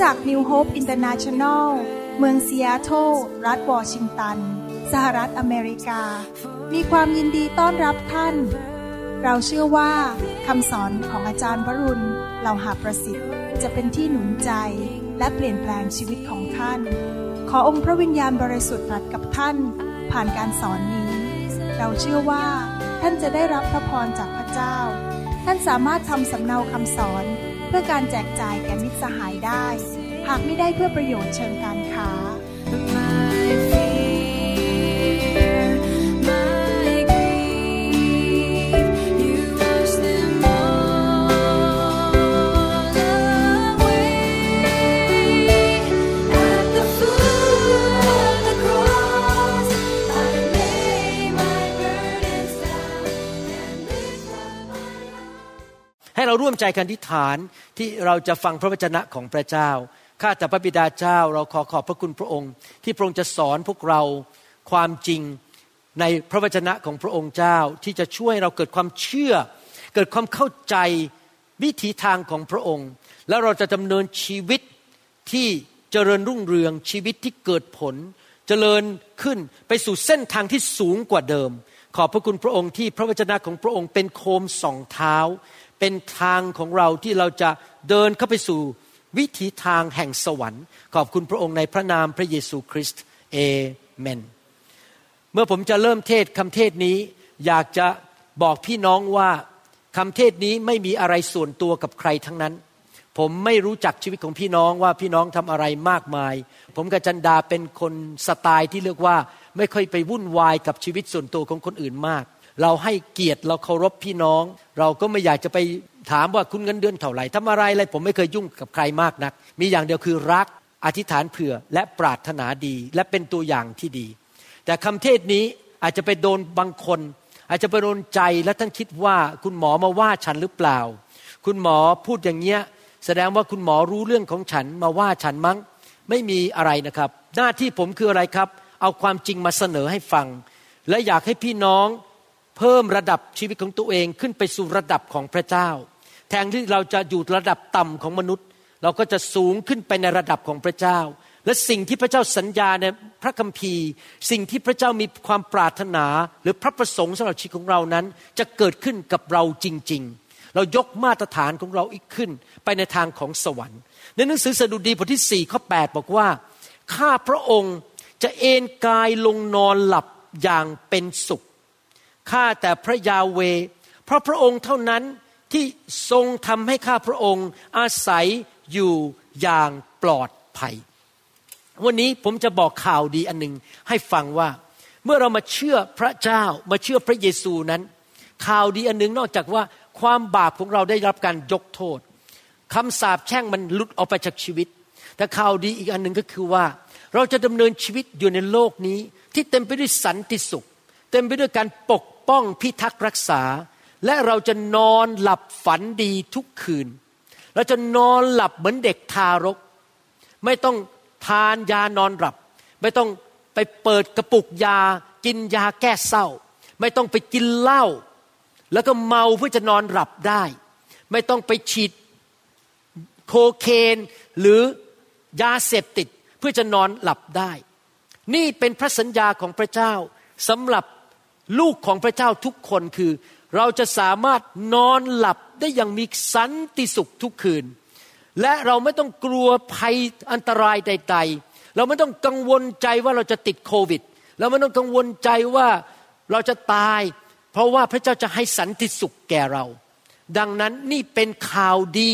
จักร New Hope International เมืองซีแอตเทิลรัฐวอชิงตัน สหรัฐอเมริกา มีความยินดีต้อนรับท่าน เราเชื่อว่าคำสอนของอาจารย์วรุณเหล่าหาประสิทธิ์ จะเป็นที่หนุนใจและเปลี่ยนแปลงชีวิตของท่าน ขอองค์พระวิญญาณบริสุทธิ์ตรัสกับท่าน ผ่านการสอนนี้ เราเชื่อว่า ท่านจะได้รับพระพรจากพระเจ้า ท่านสามารถทำสำเนาคำสอนเพื่อการแจกจ่ายแก่มิตรสหายได้ หากไม่ได้เพื่อประโยชน์เชิงการค้า My fear, my grief, you wash them all away. At the foot of the cross, I lay my burdens down and lift up my heart. ให้เราร่วมใจกันที่ฐานที่เราจะฟังพระวจนะของพระเจ้า ข้าแต่พระบิดาเจ้าเราขอขอบพระคุณพระองค์ ที่พระองค์จะสอนพวกเราความจริงในพระวจนะของพระองค์เจ้าที่จะช่วยเราเกิดความเชื่อ เกิดความเข้าใจวิถีทางของพระองค์ แล้วเราจะดำเนินชีวิตที่เจริญรุ่งเรืองชีวิตที่เกิดผล เจริญขึ้นไปสู่เส้นทางที่สูงกว่าเดิม ขอบพระคุณพระองค์ที่พระวจนะของพระองค์เป็นโคมสองเท้า เป็นทางของเราที่เราจะเดินเข้าไปสู่ วิถีทางแห่งสวรรค์ ขอบคุณพระองค์ในพระนามพระเยซูคริสต์เอเมน เมื่อผมจะเริ่มเทศคำเทศนี้อยากจะบอกพี่น้องว่าคำเทศนี้ไม่มีอะไรส่วนตัวกับใครทั้งนั้น ผมไม่รู้จักชีวิตของพี่น้องว่าพี่น้องทำอะไรมากมาย ผมกับจันดาเป็นคนสไตล์ที่เรียกว่าไม่ค่อยไปวุ่นวายกับชีวิตส่วนตัวของคนอื่นมาก เราให้เกียรติเราเคารพพี่น้อง เราก็ไม่อยากจะไป ถามว่าคุณเงินเดือนเท่าไหร่ทำอะไรอะไรผมไม่เคยยุ่งกับใครมากนัก มีอย่างเดียวคือรักอธิษฐานเผื่อและปรารถนาดีและเป็นตัวอย่างที่ดี แต่คำเทศนี้อาจจะไปโดนบางคน อาจจะไปโดนใจและท่านคิดว่าคุณหมอมาว่าฉันหรือเปล่า คุณหมอพูดอย่างเงี้ยแสดงว่าคุณหมอรู้เรื่องของฉันมาว่าฉันมั้งไม่มีอะไรนะครับ หน้าที่ผมคืออะไรครับ เอาความจริงมาเสนอให้ฟัง และอยากให้พี่น้องเพิ่มระดับชีวิตของตัวเองขึ้นไปสู่ระดับของพระเจ้า แทนที่เราจะอยู่ระดับต่ำของมนุษย์ เราก็จะสูงขึ้นไปในระดับของพระเจ้า และสิ่งที่พระเจ้าสัญญาในพระคัมภีร์ สิ่งที่พระเจ้ามีความปรารถนา หรือพระประสงค์สำหรับชีวิตของเรานั้น จะเกิดขึ้นกับเราจริง ๆ เรายกมาตรฐานของเราอีกขึ้นไปในทางของสวรรค์ในหนังสือสดุดีบทที่4ข้อ8บอกว่าข้าพระองค์จะเอนกายลงนอนหลับอย่างเป็นสุขข้าแต่พระยาเว เพราะพระองค์เท่านั้น ที่ทรงทำให้ข้าพระองค์อาศัยอยู่อย่างปลอดภัย วันนี้ผมจะบอกข่าวดีอันหนึ่งให้ฟังว่า เมื่อเรามาเชื่อพระเจ้ามาเชื่อพระเยซูนั้น ข่าวดีอันหนึ่งนอกจากว่าความบาปของเราได้รับการยกโทษคำสาปแช่งมันหลุดออกไปจากชีวิต แต่ข่าวดีอีกอันหนึ่งก็คือว่า เราจะดำเนินชีวิตอยู่ในโลกนี้ ที่เต็มไปด้วยสันติสุข เต็มไปด้วยการปกป้องพิทักษ์รักษา และเราจะนอนหลับฝันดีทุกคืน เราจะนอนหลับเหมือนเด็กทารก ไม่ต้องทานยานอนหลับ ไม่ต้องไปเปิดกระปุกยา กินยาแก้เศร้า ไม่ต้องไปกินเหล้าแล้วก็เมาเพื่อจะนอนหลับได้ ไม่ต้องไปฉีดโคเคนหรือยาเสพติดเพื่อจะนอนหลับได้ นี่เป็นพระสัญญาของพระเจ้าสำหรับลูกของพระเจ้าทุกคนคือ เราจะสามารถนอนหลับได้อย่างมีสันติสุขทุกคืน และเราไม่ต้องกลัวภัยอันตรายใด ๆ เราไม่ต้องกังวลใจว่าเราจะติดโควิด เราไม่ต้องกังวลใจว่าเราจะตาย เพราะว่าพระเจ้าจะให้สันติสุขแก่เรา ดังนั้นนี่เป็นข่าวดี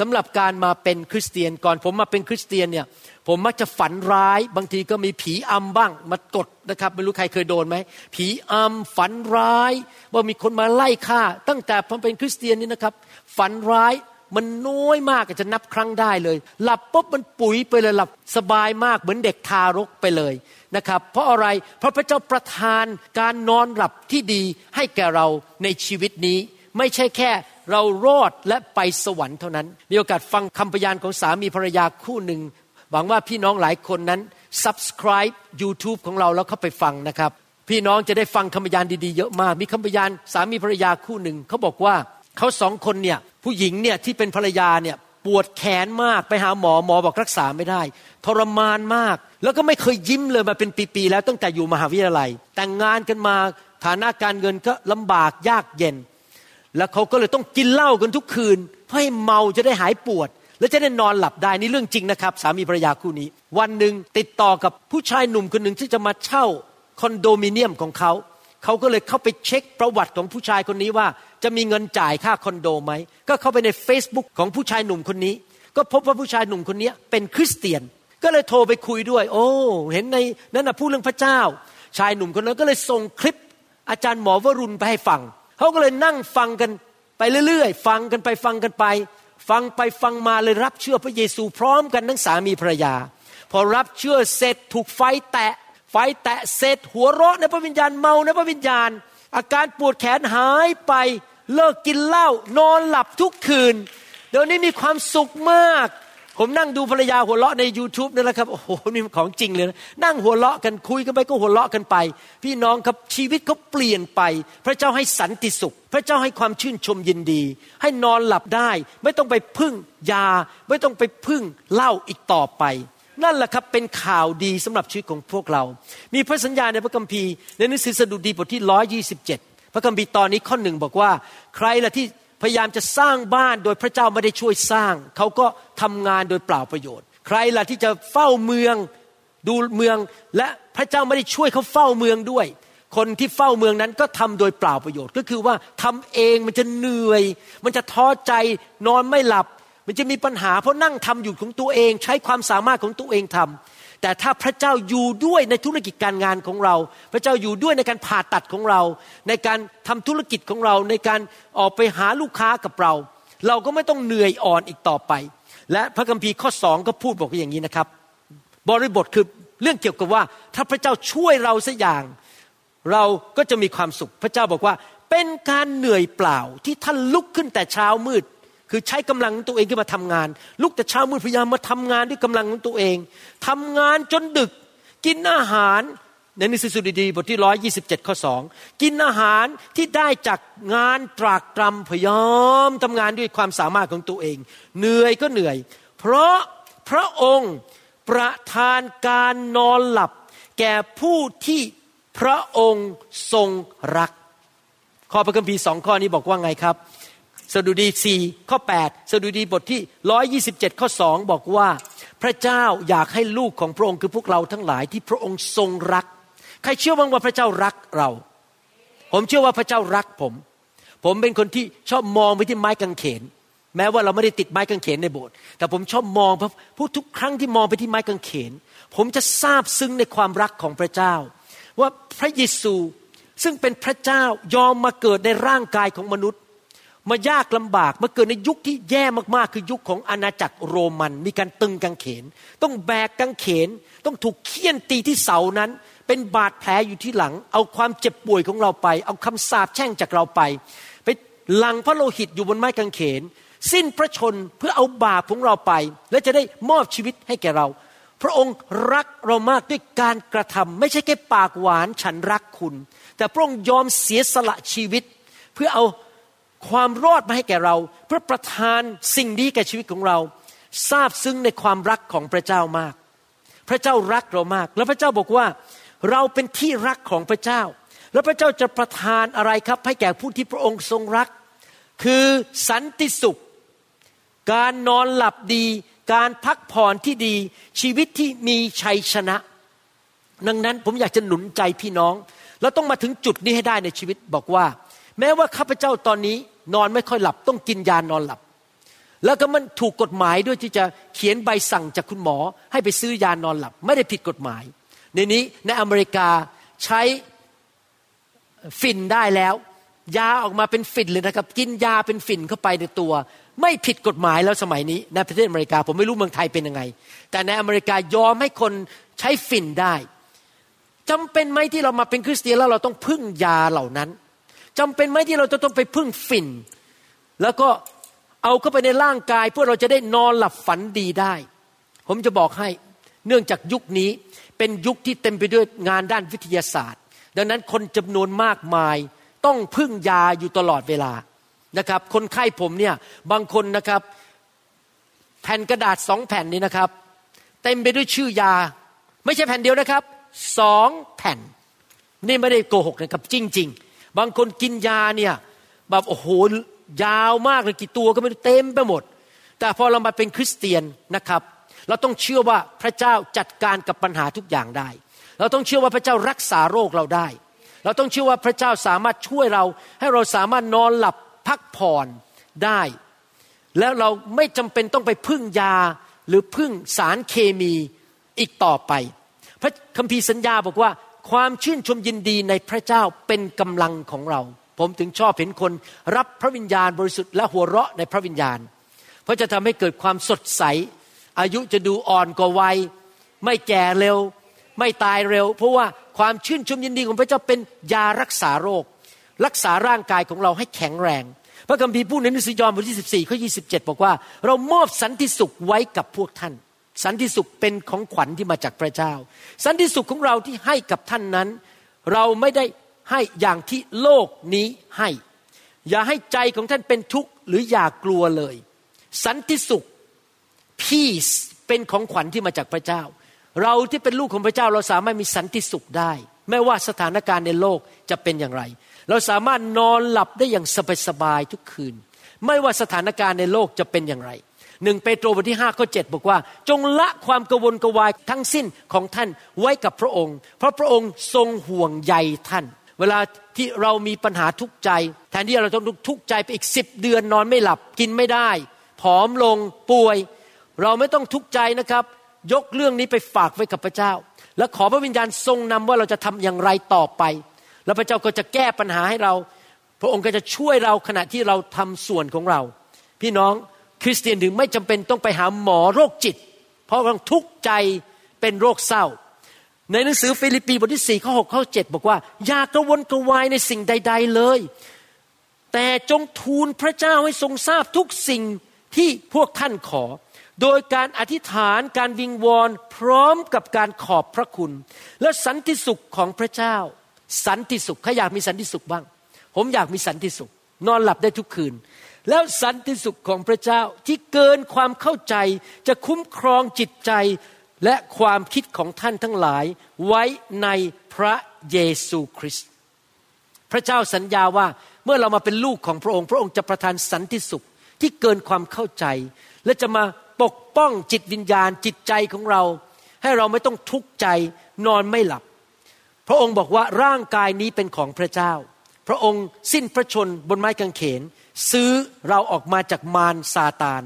สำหรับการมาเป็นคริสเตียนก่อนผมมาเป็นคริสเตียนเนี่ย ผมมักจะฝันร้าย บางทีก็มีผีอำบ้าง มากดนะครับ ไม่รู้ใครเคยโดนไหม ผีอำฝันร้าย ว่ามีคนมาไล่ฆ่า ตั้งแต่ผมเป็นคริสเตียนนี่นะครับ ฝันร้ายมันน้อยมากจะนับครั้งได้เลย หลับปุ๊บมันปุ๋ยไปเลยหลับสบายมากเหมือนเด็กทารกไปเลยนะครับ เพราะอะไรเพราะพระเจ้าประทานการนอนหลับที่ดีให้แก่เราในชีวิตนี้ ไม่ใช่แค่เรารอดและไปสวรรค์เท่านั้น มีโอกาสฟังคำพยานของสามีภรรยาคู่หนึ่ง หวังว่าพี่น้องหลายคนนั้น subscribe YouTube ของเราแล้วเข้าไปฟังนะครับ พี่น้องจะได้ฟังคำพยานดีๆเยอะมาก มีคำพยานสามีภรรยาคู่หนึ่งเขาบอกว่าเขาสองคนเนี่ยผู้หญิงเนี่ยที่เป็นภรรยาเนี่ยปวดแขนมากไปหาหมอหมอบอกรักษาไม่ได้ ทรมานมาก แล้วก็ไม่เคยยิ้มเลยมาเป็นปีๆแล้วตั้งแต่อยู่มหาวิทยาลัย แต่งงานกันมาฐานะการเงินก็ลำบากยากเย็น แล้วเขาก็เลยต้องกินเหล้ากันทุกคืนเพื่อให้เมาจะได้หายปวด และจะได้นอนหลับได้นี่เรื่องจริงนะครับสามีภรรยาคู่นี้ วันหนึ่งติดต่อกับผู้ชายหนุ่มคนหนึ่งที่จะมาเช่าคอนโดมิเนียมของเขาเขาก็เลยเข้าไปเช็คประวัติของผู้ชายคนนี้ว่า จะมีเงินจ่ายค่าคอนโดไหมก็เข้าไปใน Facebook ของผู้ชายหนุ่มคนนี้ ก็พบว่าผู้ชายหนุ่มคนนี้เป็นคริสเตียน ก็เลยโทรไปคุยด้วย โอ้ เห็นในนั้นนะพูดเรื่องพระเจ้า ชายหนุ่มคนนั้นก็เลยส่งคลิปอาจารย์หมอวรุณไปให้ฟังเขาก็เลยนั่งฟังกันไปเรื่อยๆ ฟังกันไปฟังกันไป ฟังไปฟังมาเลยรับเชื่อพระเยซูพร้อมกันทั้งสามีภรรยา พอรับเชื่อเสร็จถูกไฟแตะ ไฟแตะเสร็จ หัวเราะในพระวิญญาณเมาในพระวิญญาณ อาการปวดแขนหายไปเลิกกินเหล้านอนหลับทุกคืน เดี๋ยวนี้มีความสุขมาก ผมนั่งดูภรรยาหัวเราะใน YouTube นี่แหละครับ โอ้โห นี่ของจริงเลยนะนั่งหัวเราะกันคุยกันไปก็หัวเราะกันไป พี่น้องครับชีวิตเขาเปลี่ยนไป พระเจ้าให้สันติสุข พระเจ้าให้ความชื่นชมยินดี ให้นอนหลับได้ ไม่ต้องไปพึ่งยา ไม่ต้องไปพึ่งเหล้าอีกต่อไป นั่นแหละครับเป็นข่าวดีสำหรับชีวิตของพวกเรา มีพระสัญญาในพระคัมภีร์ในหนังสือสดุดีบทที่127พระคัมภีร์ตอนนี้ข้อหนึ่งบอกว่า ใครล่ะที่ พยายามจะสร้างบ้านโดยพระเจ้าไม่ได้ช่วยสร้าง เขาก็ทำงานโดยเปล่าประโยชน์ ใครล่ะที่จะเฝ้าเมืองดูเมืองและพระเจ้าไม่ได้ช่วยเขาเฝ้าเมืองด้วย คนที่เฝ้าเมืองนั้นก็ทำโดยเปล่าประโยชน์ ก็คือว่าทำเองมันจะเหนื่อย มันจะท้อใจนอนไม่หลับ มันจะมีปัญหาเพราะนั่งทำอยู่ของตัวเอง ใช้ความสามารถของตัวเองทำ แต่ถ้าพระเจ้าอยู่ด้วยในธุรกิจการงานของเรา พระเจ้าอยู่ด้วยในการผ่าตัดของเรา ในการทำธุรกิจของเรา ในการออกไปหาลูกค้ากับเรา เราก็ไม่ต้องเหนื่อยอ่อนอีกต่อไป และพระคัมภีร์ข้อสองก็พูดบอกว่าอย่างนี้นะครับ บริบทคือเรื่องเกี่ยวกับว่า ถ้าพระเจ้าช่วยเราสักอย่าง เราก็จะมีความสุข พระเจ้าบอกว่าเป็นการเหนื่อยเปล่าที่ท่านลุกขึ้นแต่เช้ามืด คือใช้กำลังตัวเองขึ้นมาทำงาน ลุกแต่เช้ามืดพยายามมาทำงานด้วยกำลังของตัวเองทำงานจนดึก กินอาหารในหนังสือสุดีบทที่ร้อยยี่สิบเจ็ดข้อสองกินอาหารที่ได้จากงานตรากตรำพยายามทำงานด้วยความสามารถของตัวเอง เหนื่อยก็เหนื่อย เพราะพระองค์ประทานการนอนหลับ แก่ผู้ที่พระองค์ทรงรัก ข้อพระคัมภีร์สองข้อนี้บอกว่าไงครับ สดุดีสี่ข้อ 8 สดุดีบทที่ 127 ข้อ 2 บอกว่า พระเจ้าอยากให้ลูกของพระองค์คือพวกเราทั้งหลายที่พระองค์ทรงรัก ใครเชื่อบ้างว่าพระเจ้ารักเรา ผมเชื่อว่าพระเจ้ารักผม ผมเป็นคนที่ชอบมองไปที่ไม้กางเขน แม้ว่าเราไม่ได้ติดไม้กางเขนในโบสถ์แต่ผมชอบมองเพราะพูดทุกครั้งที่มองไปที่ไม้กางเขน ผมจะซาบซึ้งในความรักของพระเจ้า ว่าพระเยซูซึ่งเป็นพระเจ้ายอมมาเกิดในร่างกายของมนุษย์ มายากลำบากมาเกิดในยุคที่แย่มากๆ คือยุคของอาณาจักรโรมัน มีการตึงกางเขน ต้องแบกกางเขน ต้องถูกเคี่ยนตีที่เสานั้น เป็นบาดแผลอยู่ที่หลัง เอาความเจ็บป่วยของเราไป เอาคำสาปแช่งจากเราไป ไปหลังพระโลหิตอยู่บนไม้กางเขน สิ้นพระชนเพื่อเอาบาปของเราไป และจะได้มอบชีวิตให้แก่เรา พระองค์รักเรามากด้วยการกระทำไม่ใช่แค่ปากหวานฉันรักคุณ แต่พระองค์ยอมเสียสละชีวิต เพื่อเอา ความรอดมาให้แก่เรา เพื่อประทานสิ่งดีแก่ชีวิตของเราทราบซึ้งในความรักของพระเจ้ามาก พระเจ้ารักเรามาก แล้วพระเจ้าบอกว่าเราเป็นที่รักของพระเจ้า แล้วพระเจ้าจะประทานอะไรครับ ให้แก่ผู้ที่พระองค์ทรงรัก คือสันติสุข การนอนหลับดี การพักผ่อนที่ดี ชีวิตที่มีชัยชนะ ดังนั้นผมอยากจะหนุนใจพี่น้อง แล้วต้องมาถึงจุดนี้ให้ได้ในชีวิตบอกว่า แม้ว่าข้าพเจ้าตอนนี้นอนไม่ค่อยหลับต้องกินยานอนหลับ แล้วก็มันถูกกฎหมายด้วยที่จะเขียนใบสั่งจากคุณหมอ ให้ไปซื้อยานอนหลับ ไม่ได้ผิดกฎหมาย ในนี้ในอเมริกาใช้ฝิ่นได้แล้ว ยาออกมาเป็นฝิ่นเลยนะครับ กินยาเป็นฝิ่นเข้าไปในตัว ไม่ผิดกฎหมายแล้วสมัยนี้ในประเทศอเมริกาผมไม่รู้เมืองไทยเป็นยังไง แต่ในอเมริกายอมให้คนใช้ฝิ่นได้จำเป็นไหมที่เรามาเป็นคริสเตียนแล้วเราต้องพึ่งยาเหล่านั้น จำเป็นไหมที่เราจะต้องไปพึ่งฝิ่น แล้วก็เอาเข้าไปในร่างกาย เพื่อเราจะได้นอนหลับฝันดีได้ ผมจะบอกให้เนื่องจากยุคนี้เป็นยุคที่เต็มไปด้วยงานด้านวิทยาศาสตร์ ดังนั้นคนจำนวนมากมายต้องพึ่งยาอยู่ตลอดเวลานะครับ คนไข้ผมเนี่ยบางคนนะครับ แผ่นกระดาษสองแผ่นนี้นะครับ เต็มไปด้วยชื่อยา ไม่ใช่แผ่นเดียวนะครับสองแผ่น นี่ไม่ได้โกหกนะครับ จริง ๆ บางคนกินยาเนี่ยแบบโอ้โหยาวมากเลยกี่ตัวก็ไม่รู้เต็มไปหมด แต่พอเรามาเป็นคริสเตียนนะครับ เราต้องเชื่อว่าพระเจ้าจัดการกับปัญหาทุกอย่างได้ เราต้องเชื่อว่าพระเจ้ารักษาโรคเราได้ เราต้องเชื่อว่าพระเจ้าสามารถช่วยเราให้เราสามารถนอนหลับพักผ่อนได้ แล้วเราไม่จำเป็นต้องไปพึ่งยาหรือพึ่งสารเคมีอีกต่อไป พระคัมภีร์สัญญาบอกว่า ความชื่นชมยินดีในพระเจ้าเป็นกำลังของเรา ผมถึงชอบเห็นคนรับพระวิญญาณบริสุทธิ์และหัวเราะในพระวิญญาณ เพราะจะทำให้เกิดความสดใส อายุจะดูอ่อนกว่าวัย ไม่แก่เร็ว ไม่ตายเร็ว เพราะว่าความชื่นชมยินดีของพระเจ้าเป็นยารักษาโรค รักษาร่างกายของเราให้แข็งแรง พระคัมภีร์พูดในหนังสือยอห์นบทที่14ข้อ27บอกว่า เรามอบสันติสุขไว้กับพวกท่าน สันติสุขเป็นของขวัญที่มาจากพระเจ้า สันติสุขของเราที่ให้กับท่านนั้น เราไม่ได้ให้อย่างที่โลกนี้ให้ อย่าให้ใจของท่านเป็นทุกข์หรืออย่ากลัวเลย สันติสุข peace เป็นของขวัญที่มาจากพระเจ้า เราที่เป็นลูกของพระเจ้าเราสามารถมีสันติสุขได้ ไม่ว่าสถานการณ์ในโลกจะเป็นอย่างไร เราสามารถนอนหลับได้อย่างสบายๆทุกคืน ไม่ว่าสถานการณ์ในโลกจะเป็นอย่างไร หนึ่งเปโตรบทที่5ข้อ7บอกว่า จงละความกวนกวายทั้งสิ้นของท่านไว้กับพระองค์ เพราะพระองค์ทรงห่วงใยท่าน เวลาที่เรามีปัญหาทุกข์ใจ แทนที่เราต้องทุกข์ใจไปอีกสิบเดือนนอนไม่หลับกินไม่ได้ ผอมลงป่วย เราไม่ต้องทุกข์ใจนะครับ ยกเรื่องนี้ไปฝากไว้กับพระเจ้า และขอพระวิญญาณทรงนำว่าเราจะทำอย่างไรต่อไป แล้วพระเจ้าก็จะแก้ปัญหาให้เรา พระองค์ก็จะช่วยเราขณะที่เราทำส่วนของเรา พี่น้อง คริสเตียนถึงไม่จำเป็นต้องไปหาหมอโรคจิต เพราะเราทุกข์ใจเป็นโรคเศร้า ในหนังสือฟิลิปปีบทที่4ข้อ6ข้อ7บอกว่า อย่ากระวนกระวายในสิ่งใด ๆเลย แต่จงทูลพระเจ้าให้ทรงทราบทุกสิ่งที่พวกท่านขอ โดยการอธิษฐานการวิงวอนพร้อมกับการขอบพระคุณ และสันติสุขของพระเจ้า สันติสุขใครอยากมีสันติสุขบ้าง ผมอยากมีสันติสุข นอนหลับได้ทุกคืน แล้วสันติสุขของพระเจ้าที่เกินความเข้าใจจะคุ้มครองจิตใจและความคิดของท่านทั้งหลายไว้ในพระเยซูคริสต์พระเจ้าสัญญาว่าเมื่อเรามาเป็นลูกของพระองค์ พระองค์จะประทานสันติสุขที่เกินความเข้าใจ และจะมาปกป้องจิตวิญญาณจิตใจของเรา ให้เราไม่ต้องทุกข์ใจนอนไม่หลับ พระองค์บอกว่าร่างกายนี้เป็นของพระเจ้า พระองค์สิ้นพระชนบนไม้กางเขน ซื้อเราออกมาจากมารซาตาน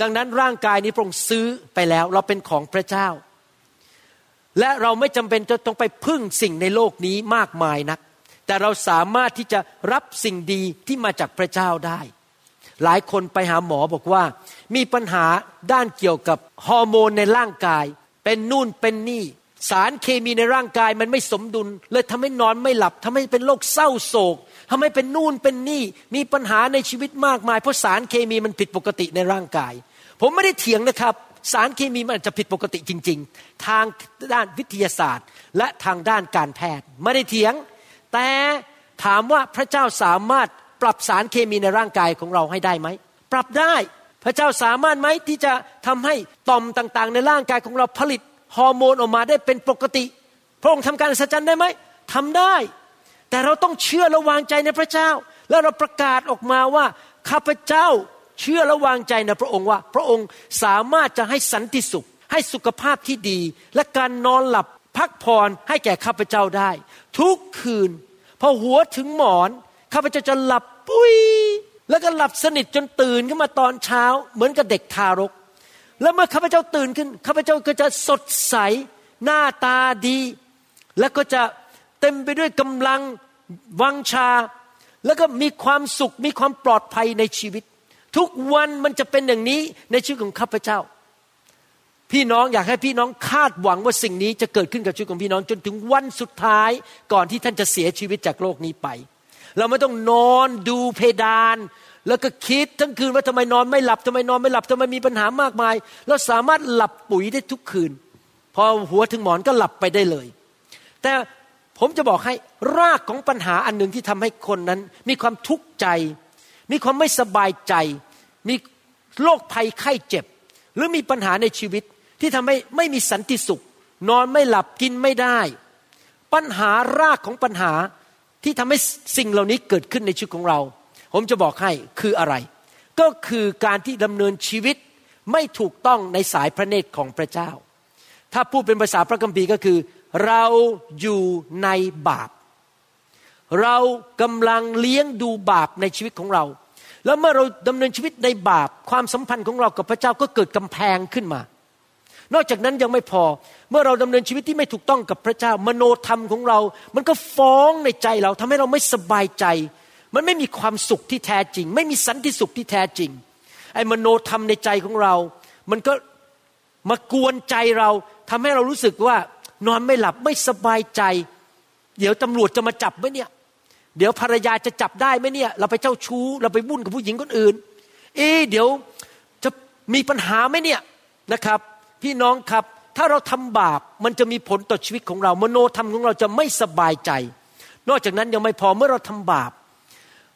ดังนั้นร่างกายนี้พระองค์ซื้อไปแล้วเราเป็นของพระเจ้า และเราไม่จำเป็นจะต้องไปพึ่งสิ่งในโลกนี้มากมายนัก แต่เราสามารถที่จะรับสิ่งดีที่มาจากพระเจ้าได้ หลายคนไปหาหมอบอกว่า มีปัญหาด้านเกี่ยวกับฮอร์โมนในร่างกาย เป็นนู่นเป็นนี่สารเคมีในร่างกายมันไม่สมดุล เลยทำให้นอนไม่หลับทำให้เป็นโรคเศร้าโศก ทำให้เป็นนู่นเป็นนี่มีปัญหาในชีวิตมากมาย เพราะสารเคมีมันผิดปกติในร่างกาย ผมไม่ได้เถียงนะครับ สารเคมีมันอาจจะผิดปกติจริง ๆ ทางด้านวิทยาศาสตร์ และทางด้านการแพทย์ ไม่ได้เถียง แต่ถามว่าพระเจ้าสามารถปรับสารเคมีในร่างกายของเราให้ได้ไหมปรับได้พระเจ้าสามารถไหมที่จะทำให้ต่อมต่างๆ ในร่างกายของเราผลิตฮอร์โมนออกมาได้เป็นปกติ พระองค์ทำการอัศจรรย์ได้ไหมทำได้ แต่เราต้องเชื่อและวางใจในพระเจ้า แล้วเราประกาศออกมาว่าข้าพเจ้าเชื่อและวางใจในพระองค์ว่า พระองค์สามารถจะให้สันติสุข ให้สุขภาพที่ดี และการนอนหลับพักผ่อนให้แก่ข้าพเจ้าได้ ทุกคืน พอหัวถึงหมอนข้าพเจ้าจะหลับปุ้ยแล้วก็หลับสนิทจนตื่นขึ้นมาตอนเช้า เหมือนกับเด็กทารก แล้วเมื่อข้าพเจ้าตื่นขึ้นข้าพเจ้าก็จะสดใส หน้าตาดี แล้วก็จะ เต็มไปด้วยกำลังวังชา แล้วก็มีความสุขมีความปลอดภัยในชีวิต ทุกวันมันจะเป็นอย่างนี้ในชีวิตของข้าพเจ้า พี่น้องอยากให้พี่น้องคาดหวังว่าสิ่งนี้จะเกิดขึ้นกับชีวิตของพี่น้องจนถึงวันสุดท้ายก่อนที่ท่านจะเสียชีวิตจากโลกนี้ไป เราไม่ต้องนอนดูเพดานแล้วก็คิดทั้งคืนว่าทำไมนอนไม่หลับทำไมนอนไม่หลับทำไมมีปัญหามากมาย เราสามารถหลับปุ๋ยได้ทุกคืน พอหัวถึงหมอนก็หลับไปได้เลย แต่ ผมจะบอกให้รากของปัญหาอันหนึ่งที่ทำให้คนนั้น มีความทุกข์ใจ มีความไม่สบายใจ มีโรคภัยไข้เจ็บ หรือมีปัญหาในชีวิตที่ทำให้ไม่มีสันติสุข นอนไม่หลับกินไม่ได้ ปัญหารากของปัญหาที่ทำให้สิ่งเหล่านี้เกิดขึ้นในชีวิตของเรา ผมจะบอกให้คืออะไร ก็คือการที่ดำเนินชีวิตไม่ถูกต้องในสายพระเนตรของพระเจ้า ถ้าพูดเป็นภาษาพระคัมภีร์ก็คือ เราอยู่ในบาป เรากำลังเลี้ยงดูบาปในชีวิตของเรา แล้วเมื่อเราดำเนินชีวิตในบาป ความสัมพันธ์ของเรากับพระเจ้าก็เกิดกำแพงขึ้นมา นอกจากนั้นยังไม่พอ เมื่อเราดำเนินชีวิตที่ไม่ถูกต้องกับพระเจ้า มโนธรรมของเรา มันก็ฟ้องในใจเราทำให้เราไม่สบายใจ มันไม่มีความสุขที่แท้จริง ไม่มีสันติสุขที่แท้จริง ไอ้มโนธรรมในใจของเรา มันก็มากวนใจเราทำให้เรารู้สึกว่า นอนไม่หลับไม่สบายใจ เดี๋ยวตำรวจจะมาจับไหมเนี่ย เดี๋ยวภรรยาจะจับได้ไหมเนี่ย เราไปเจ้าชู้ เราไปวุ่นกับผู้หญิงคนอื่น เอ๊เดี๋ยวจะมีปัญหาไหมเนี่ยนะครับ พี่น้องครับถ้าเราทำบาปมันจะมีผลต่อชีวิตของเรา มโนธรรมของเราจะไม่สบายใจ นอกจากนั้นยังไม่พอเมื่อเราทำบาป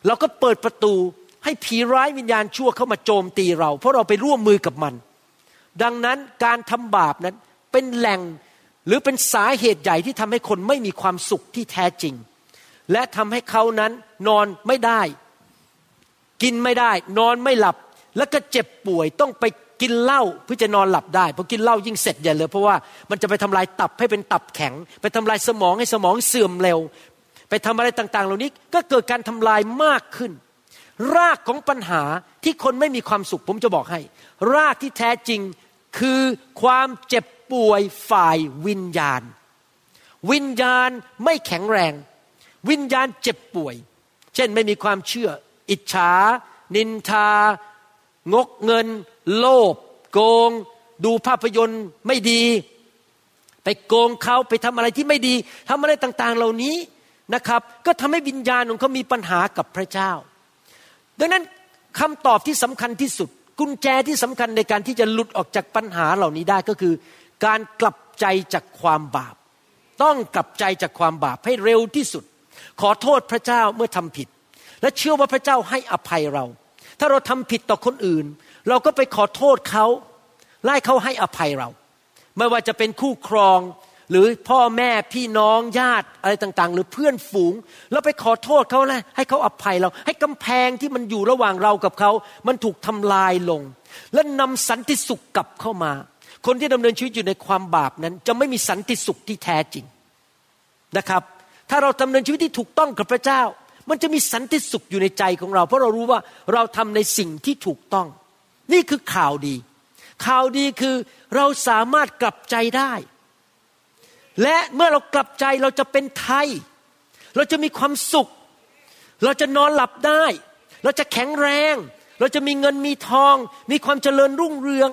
เราก็เปิดประตูให้ผีร้ายวิญญาณชั่วเข้ามาโจมตีเรา เพราะเราไปร่วมมือกับมัน ดังนั้นการทำบาปนั้นเป็นแหล่ง หรือเป็นสาเหตุใหญ่ที่ทำให้คนไม่มีความสุขที่แท้จริง และทำให้เขานั้นนอนไม่ได้ กินไม่ได้ นอนไม่หลับ แล้วก็เจ็บป่วยต้องไปกินเหล้าเพื่อจะนอนหลับได้พอกินเหล้ายิ่งเสร็จใหญ่เลย เพราะว่ามันจะไปทำลายตับให้เป็นตับแข็ง ไปทำลายสมองให้สมองเสื่อมเร็ว ไปทำอะไรต่างๆ เหล่านี้ก็เกิดการทำลายมากขึ้น รากของปัญหาที่คนไม่มีความสุขผมจะบอกให้ รากที่แท้จริงคือความเจ็บ ป่วยฝ่ายวิญญาณ วิญญาณไม่แข็งแรง วิญญาณเจ็บป่วย เช่นไม่มีความเชื่อ อิจฉา นินทา งกเงิน โลภโกง ดูภาพยนตร์ไม่ดี ไปโกงเขาไปทำอะไรที่ไม่ดีทำอะไรต่างๆ เหล่านี้นะครับ ก็ทำให้วิญญาณของเขามีปัญหากับพระเจ้า ดังนั้นคำตอบที่สำคัญที่สุดกุญแจที่สำคัญในการที่จะหลุดออกจากปัญหาเหล่านี้ได้ก็คือ การกลับใจจากความบาป ต้องกลับใจจากความบาปให้เร็วที่สุด ขอโทษพระเจ้าเมื่อทำผิด และเชื่อว่าพระเจ้าให้อภัยเรา ถ้าเราทำผิดต่อคนอื่น เราก็ไปขอโทษเขาไล่เขาให้อภัยเรา ไม่ว่าจะเป็นคู่ครองหรือพ่อแม่พี่น้องญาติอะไรต่างๆ หรือเพื่อนฝูง แล้วไปขอโทษเขาเลยให้เขาอภัยเรา ให้กำแพงที่มันอยู่ระหว่างเรากับเขา มันถูกทำลายลง และนำสันติสุขกลับเข้ามา คนที่ดำเนินชีวิตอยู่ในความบาปนั้น จะไม่มีสันติสุขที่แท้จริงนะครับ ถ้าเราดำเนินชีวิตที่ถูกต้องกับพระเจ้า มันจะมีสันติสุขอยู่ในใจของเรา เพราะเรารู้ว่าเราทำในสิ่งที่ถูกต้อง นี่คือข่าวดี ข่าวดีคือเราสามารถกลับใจได้ และเมื่อเรากลับใจเราจะเป็นไทย เราจะมีความสุข เราจะนอนหลับได้ เราจะแข็งแรง เราจะมีเงินมีทอง มีความเจริญรุ่งเรือง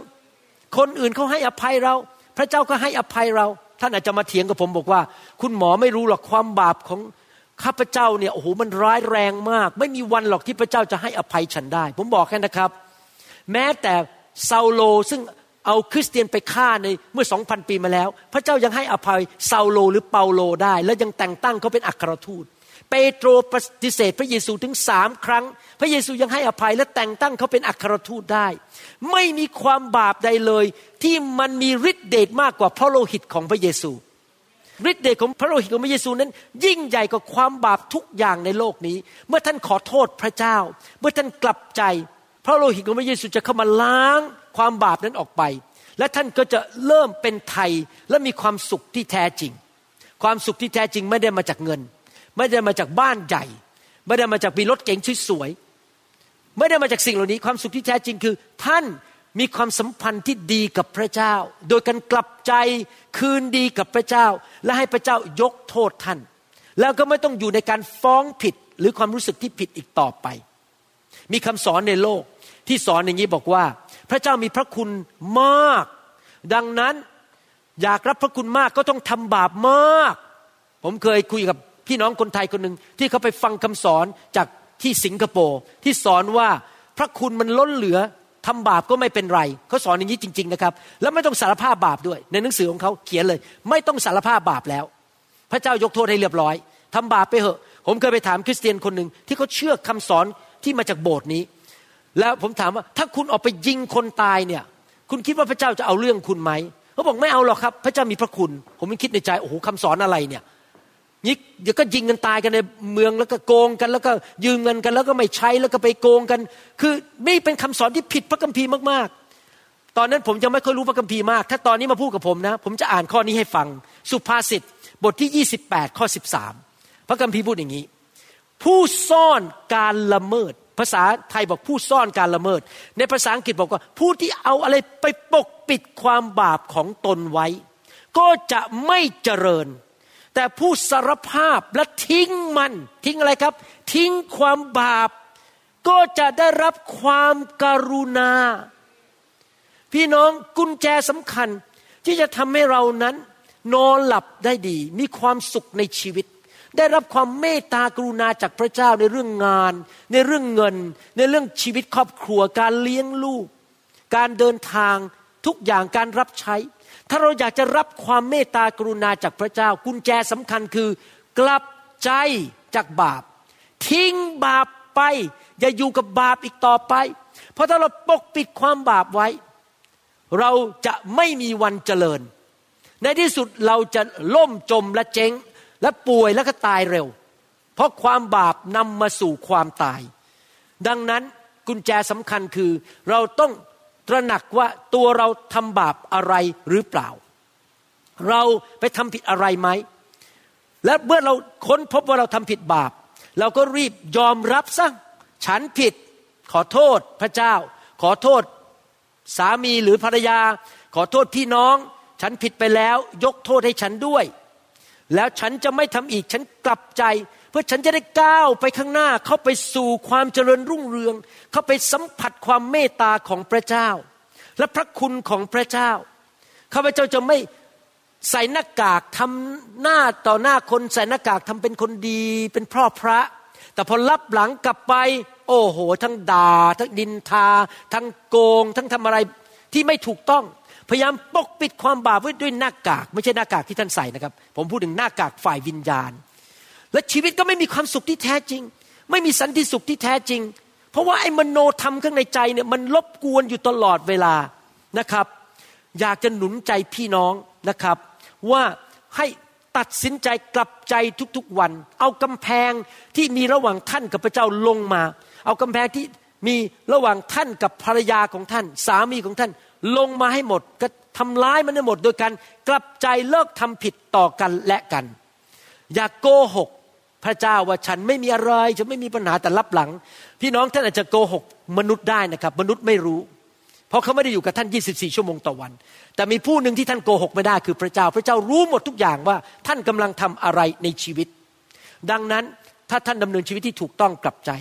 คนอื่นเขาให้อภัยเรา พระเจ้าก็ให้อภัยเรา ท่านอาจจะมาเถียงกับผมบอกว่า คุณหมอไม่รู้หรอกความบาปของข้าพเจ้าเนี่ยโอ้โหมันร้ายแรงมาก ไม่มีวันหรอกที่พระเจ้าจะให้อภัยฉันได้ ผมบอกแค่นะครับ แม้แต่ซาโลซึ่งเอาคริสเตียนไปฆ่าในเมื่อสองพันปีมาแล้ว พระเจ้ายังให้อภัยซาโลหรือเปาโลได้ และยังแต่งตั้งเขาเป็นอัครทูต เปโตรปฏิเสธพระเยซูถึงสามครั้ง พระเยซูยังให้อภัยและแต่งตั้งเขาเป็นอัครทูตได้ ไม่มีความบาปใดเลย ที่มันมีฤทธิเดชมากกว่าพระโลหิตของพระเยซูฤทธิเดชของพระโลหิตของพระเยซูนั้น ยิ่งใหญ่กว่าความบาปทุกอย่างในโลกนี้ เมื่อท่านขอโทษพระเจ้า เมื่อท่านกลับใจ พระโลหิตของพระเยซูจะเข้ามาล้างความบาปนั้นออกไป และท่านก็จะเริ่มเป็นไทยและมีความสุขที่แท้จริง ความสุขที่แท้จริงไม่ได้มาจากเงิน ไม่ได้มาจากบ้านใหญ่ ไม่ได้มาจากมีรถเก๋งสวยๆไม่ได้มาจากสิ่งเหล่านี้ความสุขที่แท้จริงคือ ท่านมีความสัมพันธ์ที่ดีกับพระเจ้า โดยการกลับใจคืนดีกับพระเจ้า และให้พระเจ้ายกโทษท่าน แล้วก็ไม่ต้องอยู่ในการฟ้องผิดหรือความรู้สึกที่ผิดอีกต่อไป มีคำสอนในโลกที่สอนอย่างนี้บอกว่า พระเจ้ามีพระคุณมาก ดังนั้นอยากรับพระคุณมากก็ต้องทำบาปมาก ผมเคยคุยกับ พี่น้องคนไทยคนหนึ่งที่เขาไปฟังคำสอนจากที่สิงคโปร์ที่สอนว่าพระคุณมันล้นเหลือทำบาปก็ไม่เป็นไรเขาสอนอย่างนี้จริง ๆนะครับ แล้วไม่ต้องสารภาพบาปด้วย ในหนังสือของเขาเขียนเลย ไม่ต้องสารภาพบาปแล้ว พระเจ้ายกโทษให้เรียบร้อยทำบาปไปเหอะ ผมเคยไปถามคริสเตียนคนหนึ่งที่เขาเชื่อคำสอนที่มาจากโบสถ์นี้ แล้วผมถามว่าถ้าคุณออกไปยิงคนตายเนี่ย คุณคิดว่าพระเจ้าจะเอาเรื่องคุณไหมเขาบอกไม่เอาหรอกครับ พระเจ้ามีพระคุณ ผมไม่คิดในใจโอ้โหคำสอนอะไรเนี่ย ยิกเดี๋ยวก็ยิงกันตายกันในเมืองแล้วก็โกงกันแล้วก็ยืมเงินกัน แล้วก็ไม่ใช้แล้วก็ไปโกงกัน คือไม่เป็นคำสอนที่ผิดพระคัมภีร์มากๆ ตอนนั้นผมยังไม่ค่อยรู้พระคัมภีร์มาก ถ้าตอนนี้มาพูดกับผมนะ ผมจะอ่านข้อนี้ให้ฟัง สุภาษิตบทที่ 28 ข้อ 13 พระคัมภีร์พูดอย่างนี้ ผู้ซ่อนการละเมิด ภาษาไทยบอกผู้ซ่อนการละเมิด ในภาษาอังกฤษบอกว่าผู้ที่เอาอะไรไปปกปิดความบาปของตนไว้ ก็จะไม่เจริญ แต่ผู้สารภาพและทิ้งมัน ทิ้งอะไรครับ ทิ้งความบาป ก็จะได้รับความการุณา พี่น้องกุญแจสำคัญที่จะทำให้เรานั้น นอนหลับได้ดี มีความสุขในชีวิต ได้รับความเมตตากรุณาจากพระเจ้าในเรื่องงาน ในเรื่องเงิน ในเรื่องชีวิตครอบครัว การเลี้ยงลูก การเดินทางทุกอย่างการรับใช้ ถ้าเราอยากจะรับความเมตตากรุณาจากพระเจ้า กุญแจสำคัญคือ กลับใจจากบาป ทิ้งบาปไป อย่าอยู่กับบาปอีกต่อไป เพราะถ้าเราปกปิดความบาปไว้ เราจะไม่มีวันเจริญ ในที่สุดเราจะล่มจมและเจ๊งและป่วยแล้วก็ตายเร็ว เพราะความบาปนำมาสู่ความตาย ดังนั้นกุญแจสำคัญคือเราต้อง ตระหนักว่าตัวเราทำบาปอะไรหรือเปล่า เราไปทำผิดอะไรไหม และเมื่อเราค้นพบว่าเราทำผิดบาป เราก็รีบยอมรับซะฉันผิด ขอโทษพระเจ้า ขอโทษสามีหรือภรรยา ขอโทษพี่น้อง ฉันผิดไปแล้ว ยกโทษให้ฉันด้วย แล้วฉันจะไม่ทำอีก ฉันกลับใจ พื่อฉันจะได้ก้าวไปข้างหน้า เข้าไปสู่ความเจริญรุ่งเรือง เข้าไปสัมผัสความเมตตาของพระเจ้า และพระคุณของพระเจ้าข้าพเจ้าจะไม่ใส่หน้ากากทำหน้าต่อหน้าคนใส่หน้ากากทำเป็นคนดีเป็นพ่อพระ แต่พอรับหลังกลับไป โอ้โห ทั้งด่า ทั้งดินทา ทั้งโกง ทั้งทำอะไรที่ไม่ถูกต้อง พยายามปกปิดความบาปไว้ด้วยหน้ากาก ไม่ใช่หน้ากากที่ท่านใส่นะครับ ผมพูดถึงหน้ากากฝ่ายวิญญาณ และชีวิตก็ไม่มีความสุขที่แท้จริง ไม่มีสันติสุขที่แท้จริง เพราะว่าไอ้มโนธรรมข้างในใจเนี่ยมันรบกวนอยู่ตลอดเวลานะครับ อยากจะหนุนใจพี่น้องนะครับ ว่าให้ตัดสินใจกลับใจทุกๆวัน เอากำแพงที่มีระหว่างท่านกับพระเจ้าลงมา เอากำแพงที่มีระหว่างท่านกับภรรยาของท่าน สามีของท่านลงมาให้หมดก็ทำร้ายมันให้หมดโดยการกลับใจเลิกทำผิดต่อกันและกัน อย่ากโกหก พระเจ้าว่าฉันไม่มีอะไรฉันไม่มีปัญหาแต่รับหลัง พี่น้องท่านอาจจะโกหกมนุษย์ได้นะครับ มนุษย์ไม่รู้ เพราะเขาไม่ได้อยู่กับท่าน 24 ชั่วโมงต่อวัน แต่มีผู้หนึ่งที่ท่านโกหกไม่ได้คือพระเจ้า พระเจ้ารู้หมดทุกอย่างว่าท่านกำลังทำอะไรในชีวิต ดังนั้นถ้าท่านดำเนินชีวิตที่ถูกต้องกลับใจ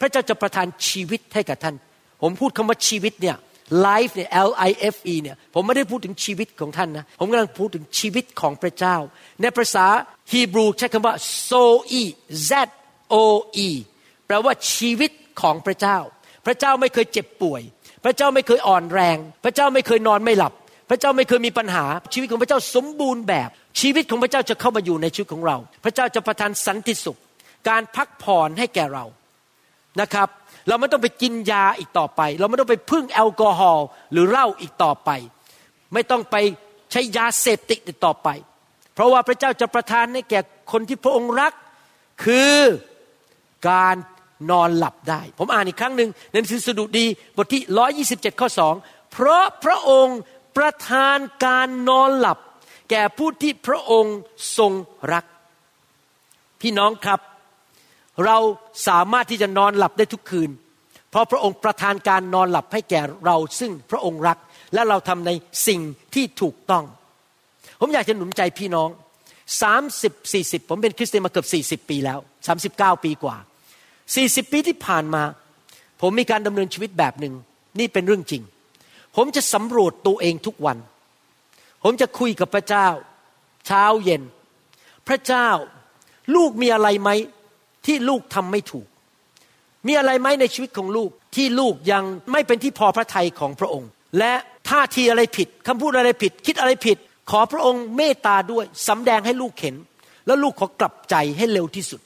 พระเจ้าจะประทานชีวิตให้กับท่าน ผมพูดคำว่าชีวิตเนี่ย life เนี่ย L I F E เนี่ยผมไม่ได้พูดถึงชีวิตของท่านนะผมกำลังพูดถึงชีวิตของพระเจ้า ในภาษาฮีบรูใช้คำว่า zoe z o e แปลว่าชีวิตของพระเจ้า พระเจ้าไม่เคยเจ็บป่วย พระเจ้าไม่เคยอ่อนแรง พระเจ้าไม่เคยนอนไม่หลับ พระเจ้าไม่เคยมีปัญหา ชีวิตของพระเจ้าสมบูรณ์แบบ ชีวิตของพระเจ้าจะเข้ามาอยู่ในชีวิตของเรา พระเจ้าจะประทานสันติสุข การพักผ่อนให้แก่เรานะครับ เราไม่ต้องไปกินยาอีกต่อไป เราไม่ต้องไปพึ่งแอลกอฮอล์หรือเหล้าอีกต่อไป ไม่ต้องไปใช้ยาเสพติดอีกต่อไป เพราะว่าพระเจ้าจะประทานให้แก่คนที่พระองค์รัก คือการนอนหลับได้ ผมอ่านอีกครั้งหนึ่งในหนังสือสดุดีบทที่ 127 ข้อ 2 เพราะพระองค์ประทานการนอนหลับ แก่ผู้ที่พระองค์ทรงรัก พี่น้องครับ เราสามารถที่จะนอนหลับได้ทุกคืน เพราะพระองค์ประทานการนอนหลับให้แก่เราซึ่งพระองค์รัก และเราทำในสิ่งที่ถูกต้อง ผมอยากจะหนุนใจพี่น้อง 30 40 ผมเป็นคริสเตียนมาเกือบ40 ปีแล้ว 39 ปีกว่า 40 ปีที่ผ่านมา ผมมีการดำเนินชีวิตแบบหนึ่งนี่เป็นเรื่องจริง ผมจะสำรวจตัวเองทุกวัน ผมจะคุยกับพระเจ้า เช้าเย็น พระเจ้าลูกมีอะไรไหม ที่ลูกทำไม่ถูก มีอะไรไหมในชีวิตของลูกที่ลูกยังไม่เป็นที่พอพระทัยของพระองค์ และท่าทีอะไรผิดคำพูดอะไรผิด คิดอะไรผิด ขอพระองค์เมตตาด้วยสำแดงให้ลูกเห็น แล้วลูกขอกลับใจให้เร็วที่สุด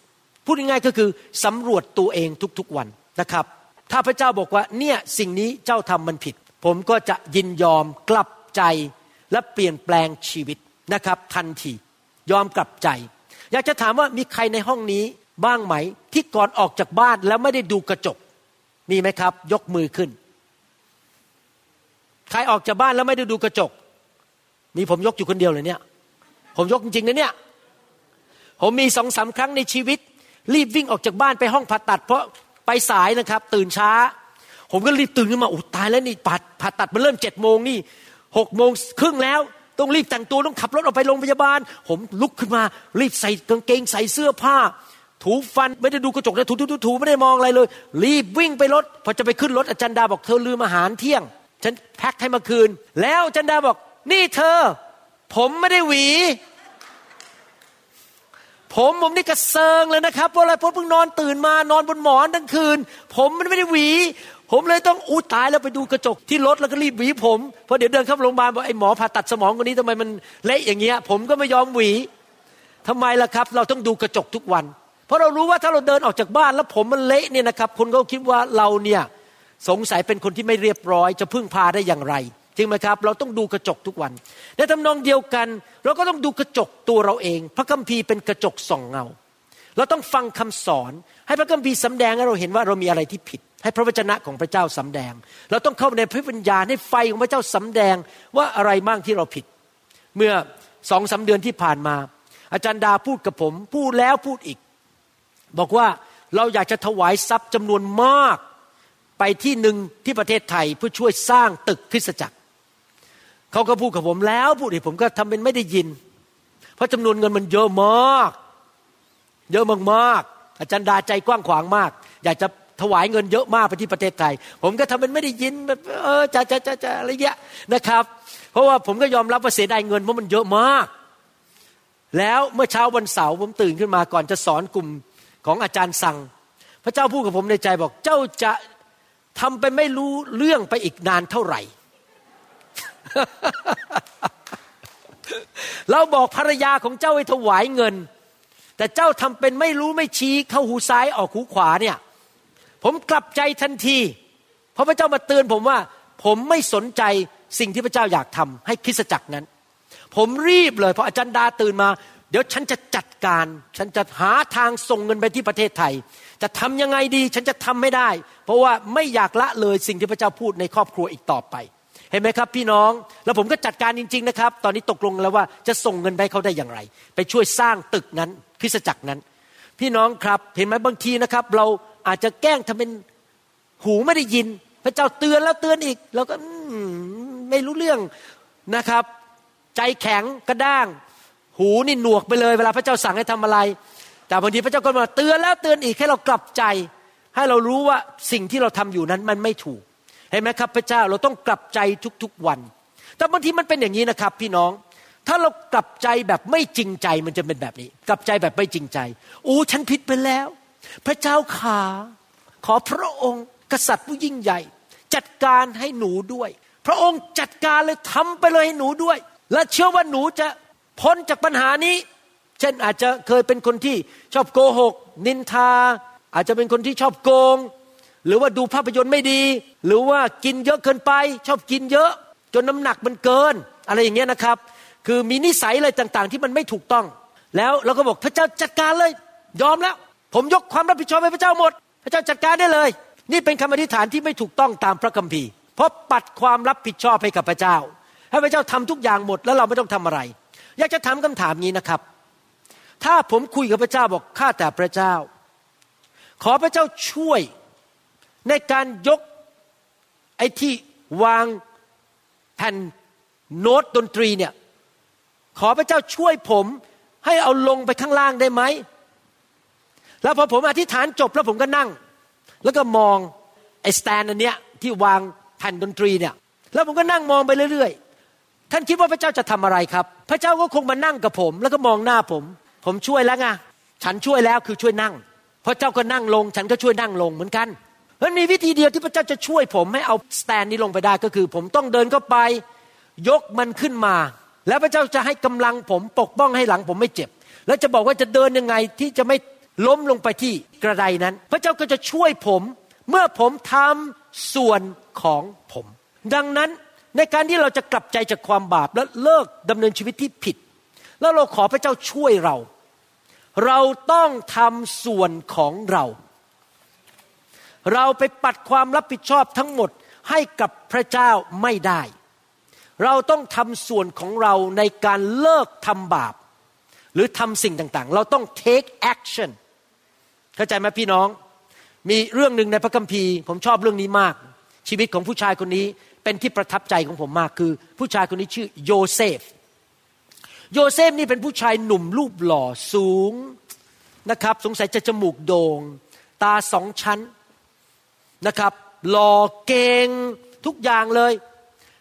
พูดง่ายๆก็คือสำรวจตัวเองทุกๆวันนะครับ ถ้าพระเจ้าบอกว่าเนี่ยสิ่งนี้เจ้าทำมันผิด ผมก็จะยินยอมกลับใจและเปลี่ยนแปลงชีวิตนะครับ ทันทียอมกลับใจ อยากจะถามว่ามีใครในห้องนี้ บ้างไหมที่ก่อนออกจากบ้านแล้วไม่ได้ดูกระจก มีไหมครับ ยกมือขึ้น ใครออกจากบ้านแล้วไม่ได้ดูกระจก มีผมยกอยู่คนเดียวเลยเนี่ย ผมยกจริงๆนะเนี่ย ผมมีสองสาครั้งในชีวิต รีบวิ่งออกจากบ้านไปห้องผ่าตัด เพราะไปสายนะครับ ตื่นช้า ผมก็รีบตื่นขึ้นมาโอ้ตายแล้วนี่ผ่าผ่าตัดมันเริ่มเจ็ดโมงนี่หกโมงครึ่งแล้วต้องรีบแต่งตัวต้องขับรถออกไปโรงพยาบาล ผมลุกขึ้นมา รีบใส่กางเกงใส่เสื้อผ้า ถูฟันไม่ได้ดูกระจกนะถูถูถูถูไม่ได้มองอะไรเลย รีบวิ่งไปรถพอจะไปขึ้นรถอาจารย์ดาบอกเธอลืมอาหารเที่ยง ฉันแพ็คให้มาคืน แล้วอาจารย์ดาบอก นี่เธอ ผมไม่ได้หวี ผมผมนี่กระเซิงเลยนะครับเพราะอะไรเพราะเพิ่งนอนตื่นมานอนบนหมอนทั้งคืน ผมมันไม่ได้หวี ผมเลยต้องอู้ตายแล้วไปดูกระจกที่รถแล้วก็รีบหวีผมเพราะเดี๋ยวเดินเข้าโรงพยาบาลบอกไอ้หมอผ่าตัดสมองคนนี้ทำไมมันเละอย่างเงี้ย ผมก็ไม่ยอมหวีทำไมล่ะครับ เราต้องดูกระจกทุกวัน เพราะเรารู้ว่าถ้าเราเดินออกจากบ้านแล้วผมมันเละเนี่ยนะครับคนก็คิดว่าเราเนี่ยสงสัยเป็นคนที่ไม่เรียบร้อย จะพึ่งพาได้อย่างไรจริงไหมครับ เราต้องดูกระจกทุกวันในทำนองเดียวกัน เราก็ต้องดูกระจกตัวเราเอง พระคัมภีร์เป็นกระจกส่องเงา เราต้องฟังคำสอน ให้พระคัมภีร์สำแดงให้เราเห็นว่าเรามีอะไรที่ผิด ให้พระวจนะของพระเจ้าสำแดง เราต้องเข้าในพระวิญญาณให้ไฟของพระเจ้าสำแดงว่าอะไรบ้างที่เราผิด เมื่อสองสาเดือนที่ผ่านมา อาจารย์ดาพูดกับผม พูดแล้วพูดอีก บอกว่าเราอยากจะถวายทรัพย์จำนวนมากไปที่หนึ่งที่ประเทศไทยเพื่อช่วยสร้างตึกคริสตจักรเขาก็พูดกับผมแล้วพูดอีกผมก็ทำเป็นไม่ได้ยิน เพราะจำนวนเงินมันเยอะมาก เยอะมากๆอาจารย์ดาใจกว้างขวางมาก อยากจะถวายเงินเยอะมากไปที่ประเทศไทย ผมก็ทำเป็นไม่ได้ยินแบบเออจะจะจะจะอะไรเงี้ยนะครับ เพราะว่าผมก็ยอมรับว่าเสียดายเงินเพราะมันเยอะมาก แล้วเมื่อเช้าวันเสาร์ผมตื่นขึ้นมาก่อนจะสอนกลุ่ม ของอาจารย์สั่ง พระเจ้าพูดกับผมในใจบอกเจ้าจะทำไปไม่รู้เรื่องไปอีกนานเท่าไหร่ เราบอกภรรยาของเจ้าให้ถวายเงิน แต่เจ้าทำเป็นไม่รู้ไม่ชี้เข้าหูซ้ายออกหูขวาเนี่ย ผมกลับใจทันที เพราะพระเจ้ามาเตือนผมว่า ผมไม่สนใจสิ่งที่พระเจ้าอยากทำให้คริสจักรนั้น ผมรีบเลยพออาจารย์ดาตื่นมา เดี๋ยวฉันจะจัดการ ฉันจะหาทางส่งเงินไปที่ประเทศไทย จะทำยังไงดี ฉันจะทำไม่ได้ เพราะว่าไม่อยากละเลยสิ่งที่พระเจ้าพูดในครอบครัวอีกต่อไป เห็นไหมครับ พี่น้อง แล้วผมก็จัดการจริง ๆ นะครับ ตอนนี้ตกลงแล้วว่าจะส่งเงินไปเขาได้อย่างไร ไปช่วยสร้างตึกนั้นคริสจักรนั้น พี่น้องครับ เห็นไหมบางทีนะครับ เราอาจจะแกล้งทำเป็นหูไม่ได้ยิน พระเจ้าเตือนแล้วเตือนอีกเราก็ไม่รู้เรื่องนะครับ ใจแข็งกระด้าง หูนี่หนวกไปเลยเวลาพระเจ้าสั่งให้ทำอะไร แต่บางทีพระเจ้าก็มาเตือนแล้วเตือนอีกให้เรากลับใจ ให้เรารู้ว่าสิ่งที่เราทำอยู่นั้นมันไม่ถูก เห็นไหมครับพระเจ้าเราต้องกลับใจทุกๆวัน แต่บางทีมันเป็นอย่างนี้นะครับ พี่น้อง ถ้าเรากลับใจแบบไม่จริงใจมันจะเป็นแบบนี้ กลับใจแบบไม่จริงใจโอ้ฉันผิดไปแล้ว พระเจ้าขาขอพระองค์กษัตริย์ผู้ยิ่งใหญ่ จัดการให้หนูด้วย พระองค์จัดการเลยทำไปเลยให้หนูด้วย และเชื่อว่าหนูจะ พ้นจากปัญหานี้ เช่นอาจจะเคยเป็นคนที่ชอบโกหก นินทา อาจจะเป็นคนที่ชอบโกง หรือว่าดูภาพยนตร์ไม่ดี หรือว่ากินเยอะเกินไป ชอบกินเยอะ จนน้ำหนักมันเกิน อะไรอย่างเงี้ยนะครับ คือมีนิสัยอะไรต่างๆ ที่มันไม่ถูกต้อง แล้วเราก็บอกพระเจ้าจัดการเลย ยอมแล้ว ผมยกความรับผิดชอบให้พระเจ้าหมด พระเจ้าจัดการได้เลย นี่เป็นคำอธิษฐานที่ไม่ถูกต้องตามพระคัมภีร์เพราะปัดความรับผิดชอบให้กับพระเจ้าให้พระเจ้าทำทุกอย่างหมดแล้วเราไม่ต้องทำอะไร อยากจะถามคำถามนี้นะครับ ถ้าผมคุยกับพระเจ้าบอกข้าแต่พระเจ้า ขอพระเจ้าช่วยในการยกไอ้ที่วางแผ่นโน้ตดนตรีเนี่ยขอพระเจ้าช่วยผมให้เอาลงไปข้างล่างได้ไหม แล้วพอผมอธิษฐานจบแล้วผมก็นั่ง แล้วก็มองไอ้สแตนอันเนี้ยที่วางแผ่นดนตรีเนี่ย แล้วผมก็นั่งมองไปเรื่อย ท่านคิดว่าพระเจ้าจะทำอะไรครับ พระเจ้าก็คงมานั่งกับผม แล้วก็มองหน้าผม ผมช่วยแล้วไงฉันช่วยแล้วคือช่วยนั่งพระเจ้าก็นั่งลง ฉันก็ช่วยนั่งลงเหมือนกันมันมีวิธีเดียวที่พระเจ้าจะช่วยผมให้เอาสแตนนี้ลงไปได้ก็คือ ผมต้องเดินเข้าไปยกมันขึ้นมา แล้วพระเจ้าจะให้กำลังผมปกป้องให้หลังผมไม่เจ็บ แล้วจะบอกว่าจะเดินยังไงที่จะไม่ล้มลงไปที่กระไดนั้น พระเจ้าก็จะช่วยผม เมื่อผมทำส่วนของผม ดังนั้น ในการที่เราจะกลับใจจากความบาปและเลิกดำเนินชีวิตที่ผิด แล้วเราขอพระเจ้าช่วยเรา เราต้องทำส่วนของเรา เราไปปัดความรับผิดชอบทั้งหมดให้กับพระเจ้าไม่ได้ เราต้องทำส่วนของเราในการเลิกทำบาป หรือทำสิ่งต่างๆ เราต้อง take action เข้าใจไหมพี่น้อง มีเรื่องหนึ่งในพระคัมภีร์ ผมชอบเรื่องนี้มาก ชีวิตของผู้ชายคนนี้ เป็นที่ประทับใจของผมมากคือ ผู้ชายคนนี้ชื่อโยเซฟ โยเซฟนี่เป็นผู้ชายหนุ่มรูปหล่อสูงนะครับ สงสัยจะจมูกโด่งตาสองชั้นนะครับหล่อเก่งทุกอย่างเลย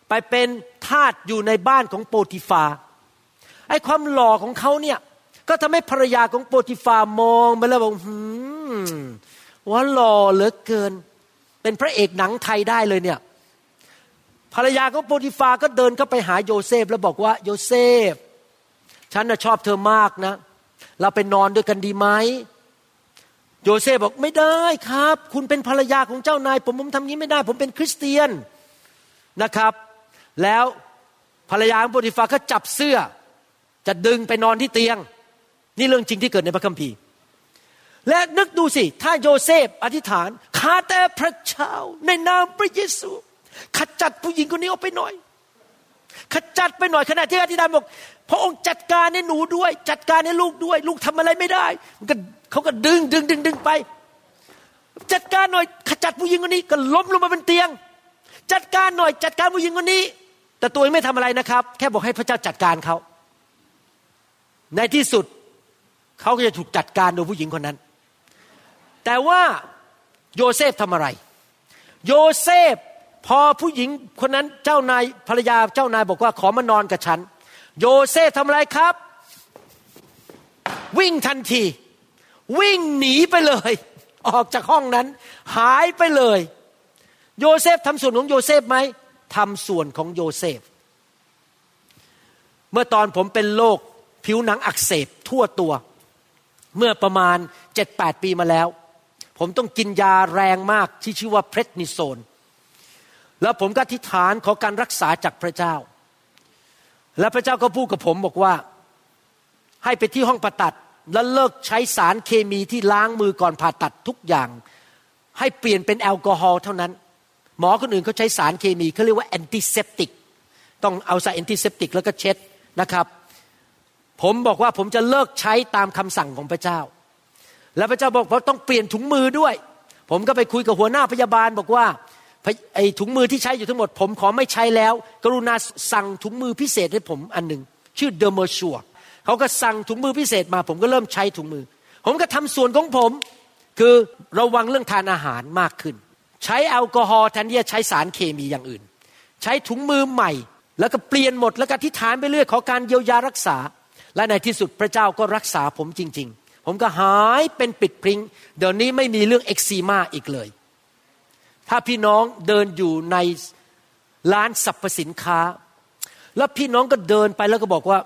ไปเป็นทาสอยู่ในบ้านของโปติฟาไอ้ความหล่อของเขาเนี่ยก็ทำให้ภรรยาของโปติฟามองไปแล้วบอกหืมว่าหล่อเหลือเกิน เป็นพระเอกหนังไทยได้เลยเนี่ย ภรรยาของโปรติฟาก็เดินเข้าไปหาโยเซฟแล้วบอกว่าโยเซฟ ฉันน่ะชอบเธอมากนะ เราไปนอนด้วยกันดีไหมโยเซฟบอกไม่ได้ครับ คุณเป็นภรรยาของเจ้านาย ผมผมทำนี้ไม่ได้ ผมเป็นคริสเตียนนะครับ แล้วภรรยาของโปรติฟาก็จับเสื้อ จะดึงไปนอนที่เตียง นี่เรื่องจริงที่เกิดในพระคัมภีร์ และนึกดูสิ ถ้าโยเซฟอธิษฐานข้าแต่พระเจ้าในนามพระเยซู ขจัดผู้หญิงคนนี้ออกไปหน่อย ขจัดไปหน่อยขณะที่อธิษฐานบอกพระองค์จัดการให้หนูด้วย จัดการให้ลูกด้วย ลูกทำอะไรไม่ได้ มันก็เขาก็ดึงดึงดึงดึงไป จัดการหน่อยขจัดผู้หญิงคนนี้ก็ล้มลงมาบนเตียง จัดการหน่อยจัดการผู้หญิงคนนี้ แต่ตัวเองไม่ทำอะไรนะครับ แค่บอกให้พระเจ้าจัดการเขา ในที่สุดเขาก็จะถูกจัดการโดยผู้หญิงคนนั้น แต่ว่าโยเซฟทำอะไร โยเซฟ พอผู้หญิงคนนั้นเจ้านายภรรยาเจ้านายบอกว่าขอมานอนกับฉัน โยเซฟทำอะไรครับ วิ่งทันที วิ่งหนีไปเลย ออกจากห้องนั้น หายไปเลย โยเซฟทำส่วนของโยเซฟไหมทำส่วนของโยเซฟ เมื่อตอนผมเป็นโรคผิวหนังอักเสบทั่วตัว เมื่อประมาณเจ็ดแปดปีมาแล้ว ผมต้องกินยาแรงมากที่ชื่อว่า prednisone แล้วผมก็อธิษฐานขอการรักษาจากพระเจ้า และพระเจ้าก็พูดกับผมบอกว่า ให้ไปที่ห้องผ่าตัด แล้วเลิกใช้สารเคมีที่ล้างมือก่อนผ่าตัดทุกอย่าง ให้เปลี่ยนเป็นแอลกอฮอล์เท่านั้น หมอคนอื่นเขาใช้สารเคมีเขาเรียกว่า antiseptic ต้องเอาสาร antiseptic แล้วก็เช็ดนะครับ ผมบอกว่าผมจะเลิกใช้ตามคำสั่งของพระเจ้า แล้วพระเจ้าบอกว่าต้องเปลี่ยนถุงมือด้วย ผมก็ไปคุยกับหัวหน้าพยาบาลบอกว่า ไอ้ถุงมือที่ใช้อยู่ทั้งหมด ผมขอไม่ใช้แล้ว กรุณาสั่งถุงมือพิเศษให้ผมอันหนึ่งชื่อ Dermassure เขาก็สั่งถุงมือพิเศษมา ผมก็เริ่มใช้ถุงมือ ผมก็ทำส่วนของผม คือระวังเรื่องทานอาหารมากขึ้น ใช้แอลกอฮอล์แทนที่จะใช้สารเคมีอย่างอื่น ใช้ถุงมือใหม่ แล้วก็เปลี่ยนหมดแล้วก็อธิษฐานไปเรื่อยขอการเยียวยารักษา และในที่สุดพระเจ้าก็รักษาผมจริง ๆ ผมก็หายเป็นปลิดทิ้งเดี๋ยวนี้ไม่มีเรื่องเอ็กซีมาอีกเลย ถ้าพี่น้องเดินอยู่ในร้านสรรพสินค้า แล้วพี่น้องก็เดินไปแล้วก็บอกว่า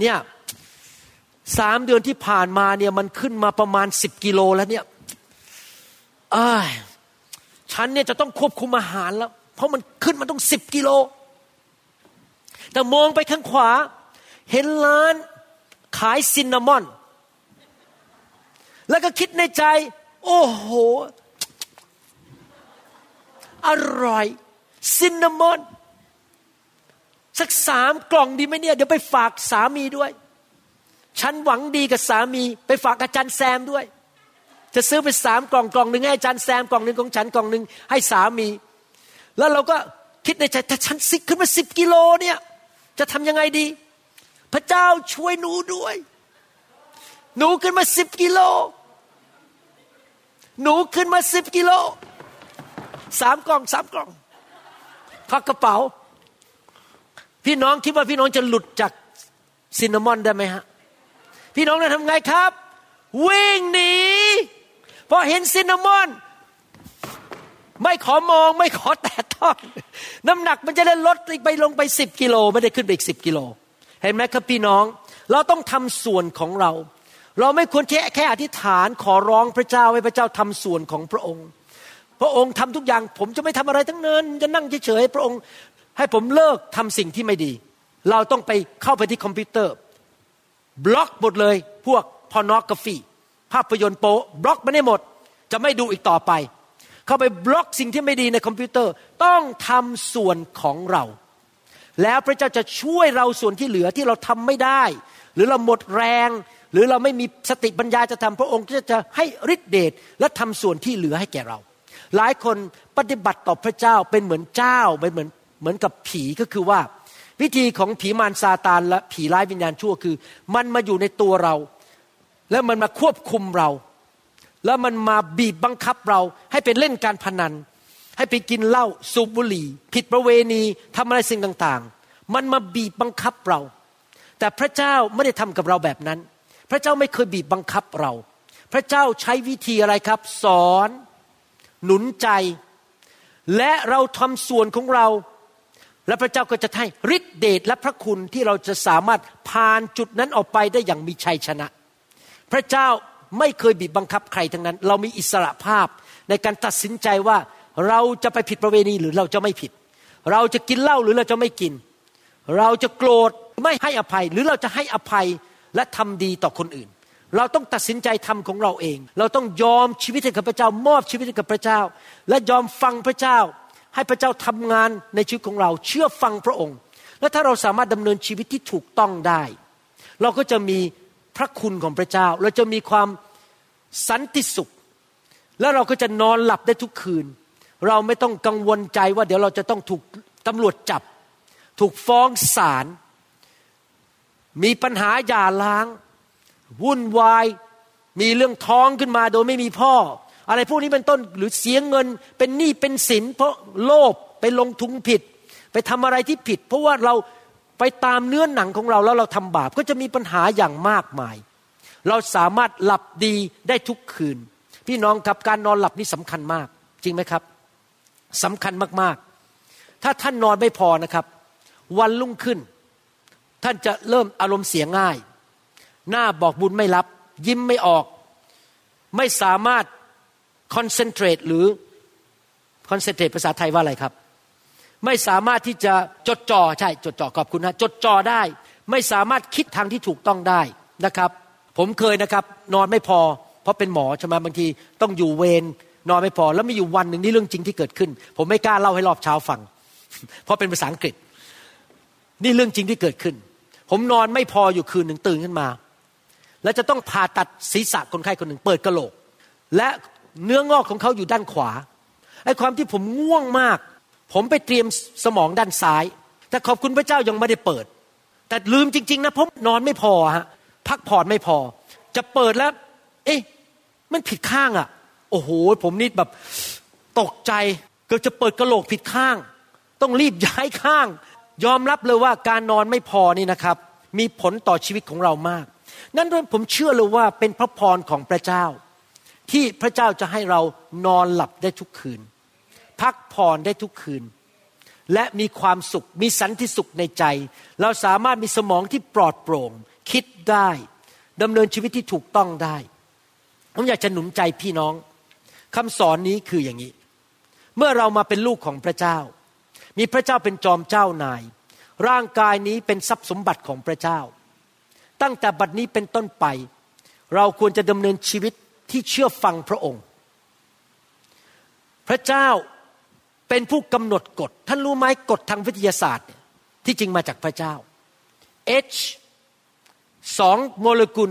เนี่ยสามเดือนที่ผ่านมาเนี่ยมันขึ้นมาประมาณสิบกิโลแล้วเนี่ยอฉันเนี่ยจะต้องควบคุมอาหารแล้ว เพราะมันขึ้นมาต้องสิบกิโล แต่มองไปข้างขวา เห็นร้านขายซินนามอน แล้วก็คิดในใจ โอ้โห อร่อยซินนามอนสักสามกล่องดีไหมเนี่ย เดี๋ยวไปฝากสามีด้วย ฉันหวังดีกับสามี ไปฝากอาจารย์แซมด้วย จะซื้อไปสามกล่องกล่องหนึ่งให้อาจารย์แซมกล่องหนึ่งของฉันกล่องหนึ่งให้สามี แล้วเราก็คิดในใจถ้าฉันซิกขึ้นมาสิบกิโลเนี่ย จะทำยังไงดี พระเจ้าช่วยหนูด้วย หนูขึ้นมาสิบกิโลหนูขึ้นมาสิบกิโล สามกล่องสามกล่องพักกระเป๋า พี่น้องคิดว่าพี่น้องจะหลุดจากซินนามอนได้ไหมฮะ พี่น้องจะทำไงครับ วิ่งหนีพอเห็นซินนามอน ไม่ขอมองไม่ขอแตะต้องน้ำหนักมันจะได้ลดไปลงไปสิบกิโลไม่ได้ขึ้นไปอีกสิบกิโล เห็นไหมครับพี่น้อง เราต้องทำส่วนของเรา เราไม่ควรแค่แค่อธิษฐานขอร้องพระเจ้าให้พระเจ้าทำส่วนของพระองค์ พระองค์ทำทุกอย่าง ผมจะไม่ทำอะไรทั้งนั้น จะนั่งเฉยๆพระองค์ให้ผมเลิกทำสิ่งที่ไม่ดี เราต้องไปเข้าไปที่คอมพิวเตอร์ บล็อกหมดเลย พวกพอนอกราฟีภาพยนตร์โป๊บล็อกไม่ได้หมด จะไม่ดูอีกต่อไป เข้าไปบล็อกสิ่งที่ไม่ดีในคอมพิวเตอร์ต้องทำส่วนของเรา แล้วพระเจ้าจะช่วยเราส่วนที่เหลือที่เราทำไม่ได้ หรือเราหมดแรง หรือเราไม่มีสติปัญญาจะทำพระองค์ก็จะให้ฤทธิเดชและทำส่วนที่เหลือให้แก่เรา หลายคนปฏิบัติต่อพระเจ้าเป็นเหมือนเจ้าเป็นเหมือนเหมือนกับผีก็คือว่า วิธีของผีมารซาตานและผีร้ายวิญญาณชั่วคือ มันมาอยู่ในตัวเรา แล้วมันมาควบคุมเรา แล้วมันมาบีบบังคับเรา ให้ไปเล่นการพนัน ให้ไปกินเหล้าสูบบุหรี่ ผิดประเวณีทำอะไรสิ่งต่างๆ มันมาบีบบังคับเรา แต่พระเจ้าไม่ได้ทำกับเราแบบนั้น พระเจ้าไม่เคยบีบบังคับเรา พระเจ้าใช้วิธีอะไรครับ สอน หนุนใจ และเราทำส่วนของเรา และพระเจ้าก็จะให้ฤทธิเดชและพระคุณที่เราจะสามารถผ่านจุดนั้นออกไปได้อย่างมีชัยชนะ พระเจ้าไม่เคยบีบบังคับใครทั้งนั้น เรามีอิสระภาพในการตัดสินใจว่าเราจะไปผิดประเวณีหรือเราจะไม่ผิด เราจะกินเหล้าหรือเราจะไม่กิน เราจะโกรธไม่ให้อภัยหรือเราจะให้อภัยและทำดีต่อคนอื่น เราต้องตัดสินใจทำของเราเอง เราต้องยอมชีวิตให้กับพระเจ้า มอบชีวิตให้กับพระเจ้า และยอมฟังพระเจ้า ให้พระเจ้าทำงานในชีวิตของเรา เชื่อฟังพระองค์ และถ้าเราสามารถดำเนินชีวิตที่ถูกต้องได้ เราก็จะมีพระคุณของพระเจ้า เราจะมีความสันติสุข แล้วเราก็จะนอนหลับได้ทุกคืน เราไม่ต้องกังวลใจว่าเดี๋ยวเราจะต้องถูกตำรวจจับ ถูกฟ้องศาลมีปัญหาหย่าร้าง วุ่นวายมีเรื่องท้องขึ้นมาโดยไม่มีพ่อ อะไรพวกนี้เป็นต้นหรือเสียเงิน เป็นหนี้เป็นสิน เพราะโลภไปลงทุนผิด ไปทำอะไรที่ผิด เพราะว่าเราไปตามเนื้อหนังของเราแล้วเราทำบาปก็จะมีปัญหาอย่างมากมาย เราสามารถหลับดีได้ทุกคืน พี่น้องครับการนอนหลับนี่สำคัญมาก จริงไหมครับสำคัญมากๆ ถ้าท่านนอนไม่พอนะครับ วันรุ่งขึ้น ท่านจะเริ่มอารมณ์เสียง่าย หน้าบอกบุญไม่รับ ยิ้มไม่ออก ไม่สามารถคอนเซนเทรตหรือคอนเซนเทรตภาษาไทยว่าอะไรครับ ไม่สามารถที่จะจดจ่อใช่จดจ่อขอบคุณนะจดจ่อได้ ไม่สามารถคิดทางที่ถูกต้องได้นะครับ ผมเคยนะครับ นอนไม่พอ เพราะเป็นหมอใช่ไหมบางทีต้องอยู่เวรนอนไม่พอ แล้วมีอยู่วันหนึ่งนี่เรื่องจริงที่เกิดขึ้น ผมไม่กล้าเล่าให้รอบเช้าฟัง เพราะเป็นภาษาอังกฤษ นี่เรื่องจริงที่เกิดขึ้น ผมนอนไม่พออยู่คืนหนึ่งตื่นขึ้นมา แล้วจะต้องผ่าตัดศีรษะคนไข้คนหนึ่งเปิดกระโหลก และเนื้องอกของเขาอยู่ด้านขวาไอ้ความที่ผมง่วงมาก ผมไปเตรียมสมองด้านซ้าย แต่ขอบคุณพระเจ้ายังไม่ได้เปิด แต่ลืมจริง ๆ นะผมนอนไม่พอฮะพักผ่อนไม่พอ จะเปิดแล้ว เอ๊ะมันผิดข้างอะ่ะ โอ้โห ผมนี่แบบตกใจเกือบจะเปิดกระโหลกผิดข้าง ต้องรีบย้ายข้าง ยอมรับเลยว่าการนอนไม่พอนี่นะครับ มีผลต่อชีวิตของเรามาก นั่นผมเชื่อเลยว่าเป็นพระพรของพระเจ้า ที่พระเจ้าจะให้เรานอนหลับได้ทุกคืน พักผ่อนได้ทุกคืน และมีความสุขมีสันติสุขในใจ เราสามารถมีสมองที่ปลอดโปร่ง คิดได้ดำเนินชีวิตที่ถูกต้องได้ผมอยากจะหนุนใจพี่น้องคำสอนนี้คืออย่างนี้ เมื่อเรามาเป็นลูกของพระเจ้า มีพระเจ้าเป็นจอมเจ้านาย ร่างกายนี้เป็นทรัพย์สมบัติของพระเจ้า ตั้งแต่บัดนี้เป็นต้นไป เราควรจะดำเนินชีวิตที่เชื่อฟังพระองค์ พระเจ้าเป็นผู้กำหนดกฎ ท่านรู้ไหมกฎทางวิทยาศาสตร์ ที่จริงมาจากพระเจ้า H สองโมเลกุล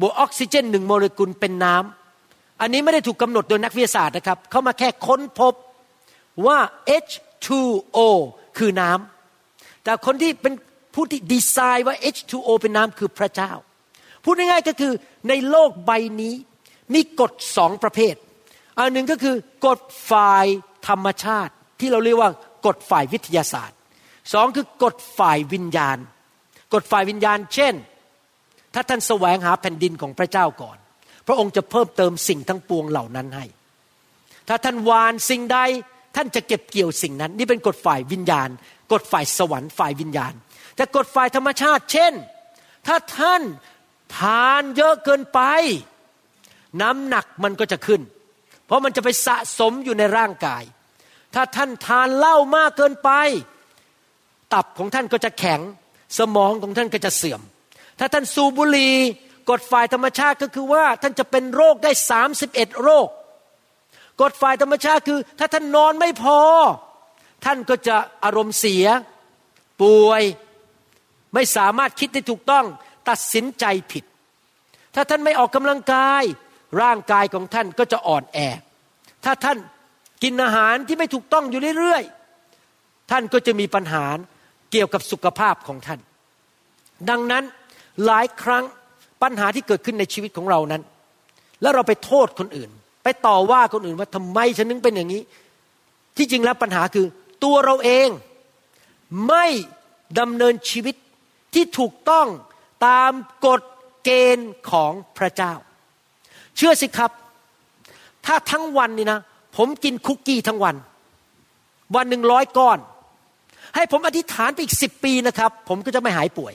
บวกออกซิเจนหนึ่งโมเลกุลเป็นน้ำอันนี้ไม่ได้ถูกกำหนดโดยนักวิทยาศาสตร์นะครับ เขามาแค่ค้นพบว่า H2O คือน้ำแต่คนที่เป็น ผู้ที่ดีไซน์ว่า H2O เป็นน้ำคือพระเจ้า พูดง่ายๆก็คือในโลกใบนี้มีกฎสองประเภท อันหนึ่งก็คือกฎฝ่ายธรรมชาติ ที่เราเรียกว่ากฎฝ่ายวิทยาศาสตร์สองคือกฎฝ่ายวิญญาณ กฎฝ่ายวิญญาณ เช่น ถ้าท่านแสวงหาแผ่นดินของพระเจ้าก่อน พระองค์จะเพิ่มเติมสิ่งทั้งปวงเหล่านั้นให้ ถ้าท่านวานสิ่งใดท่านจะเก็บเกี่ยวสิ่งนั้น นี่เป็นกฎฝ่ายวิญญาณ กฎฝ่ายสวรรค์ฝ่ายวิญญาณ แต่กฎฝ่ายธรรมชาติ เช่น ถ้าท่านทานเยอะเกินไป น้ำหนักมันก็จะขึ้น เพราะมันจะไปสะสมอยู่ในร่างกาย ถ้าท่านทานเหล้ามากเกินไป ตับของท่านก็จะแข็ง สมองของท่านก็จะเสื่อม ถ้าท่านสูบบุหรี่กฎฝ่ายธรรมชาติก็คือว่าท่านจะเป็นโรคได้31โรค กฎฝ่ายธรรมชาติคือ ถ้าท่านนอนไม่พอ ท่านก็จะอารมณ์เสีย ป่วย ไม่สามารถคิดได้ถูกต้องตัดสินใจผิด ถ้าท่านไม่ออกกำลังกาย ร่างกายของท่านก็จะอ่อนแอ ถ้าท่านกินอาหารที่ไม่ถูกต้องอยู่เรื่อยๆ ท่านก็จะมีปัญหาเกี่ยวกับสุขภาพของท่าน ดังนั้นหลายครั้งปัญหาที่เกิดขึ้นในชีวิตของเรานั้น แล้วเราไปโทษคนอื่น ไปต่อว่าคนอื่นว่าทำไมฉันนึงเป็นอย่างนี้ ที่จริงแล้วปัญหาคือตัวเราเองไม่ดำเนินชีวิต ที่ถูกต้องตามกฎเกณฑ์ของพระเจ้า เชื่อสิครับ ถ้าทั้งวันนี่นะ ผมกินคุกกี้ทั้งวัน วันหนึ่งร้อยก้อน ให้ผมอธิษฐานไปอีกสิบปีนะครับ ผมก็จะไม่หายป่วย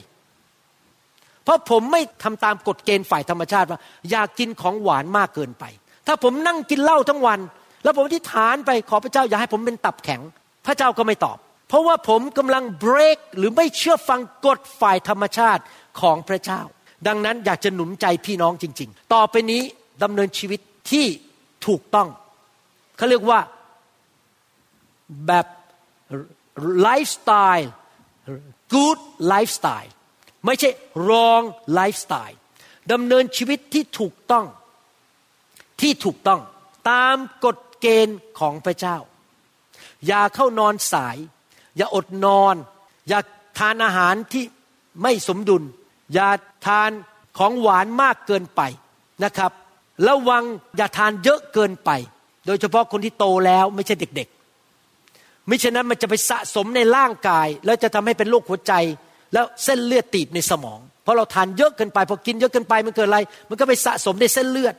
เพราะผมไม่ทำตามกฎเกณฑ์ฝ่ายธรรมชาติว่า อยากกินของหวานมากเกินไป ถ้าผมนั่งกินเหล้าทั้งวัน แล้วผมอธิษฐานไปขอพระเจ้าอย่าให้ผมเป็นตับแข็ง พระเจ้าก็ไม่ตอบ เพราะว่าผมกำลังเบรกหรือไม่เชื่อฟังกฎฝ่ายธรรมชาติของพระเจ้า ดังนั้นอยากจะหนุนใจพี่น้องจริง ๆ ต่อไปนี้ดำเนินชีวิตที่ถูกต้องเขาเรียกว่าแบบไลฟ์สไตล์ good lifestyle ไม่ใช่ wrong lifestyle ดำเนินชีวิตที่ถูกต้อง ที่ถูกต้องตามกฎเกณฑ์ของพระเจ้า อย่าเข้านอนสาย อย่าอดนอน อย่าทานอาหารที่ไม่สมดุล อย่าทานของหวานมากเกินไปนะครับระวังอย่าทานเยอะเกินไป โดยเฉพาะคนที่โตแล้วไม่ใช่เด็กๆมิฉะนั้นมันจะไปสะสมในร่างกาย แล้วจะทำให้เป็นโรคหัวใจ แล้วเส้นเลือดตีบในสมอง เพราะเราทานเยอะเกินไปพอกินเยอะเกินไปมันเกิดอะไร มันก็ไปสะสมในเส้นเลือด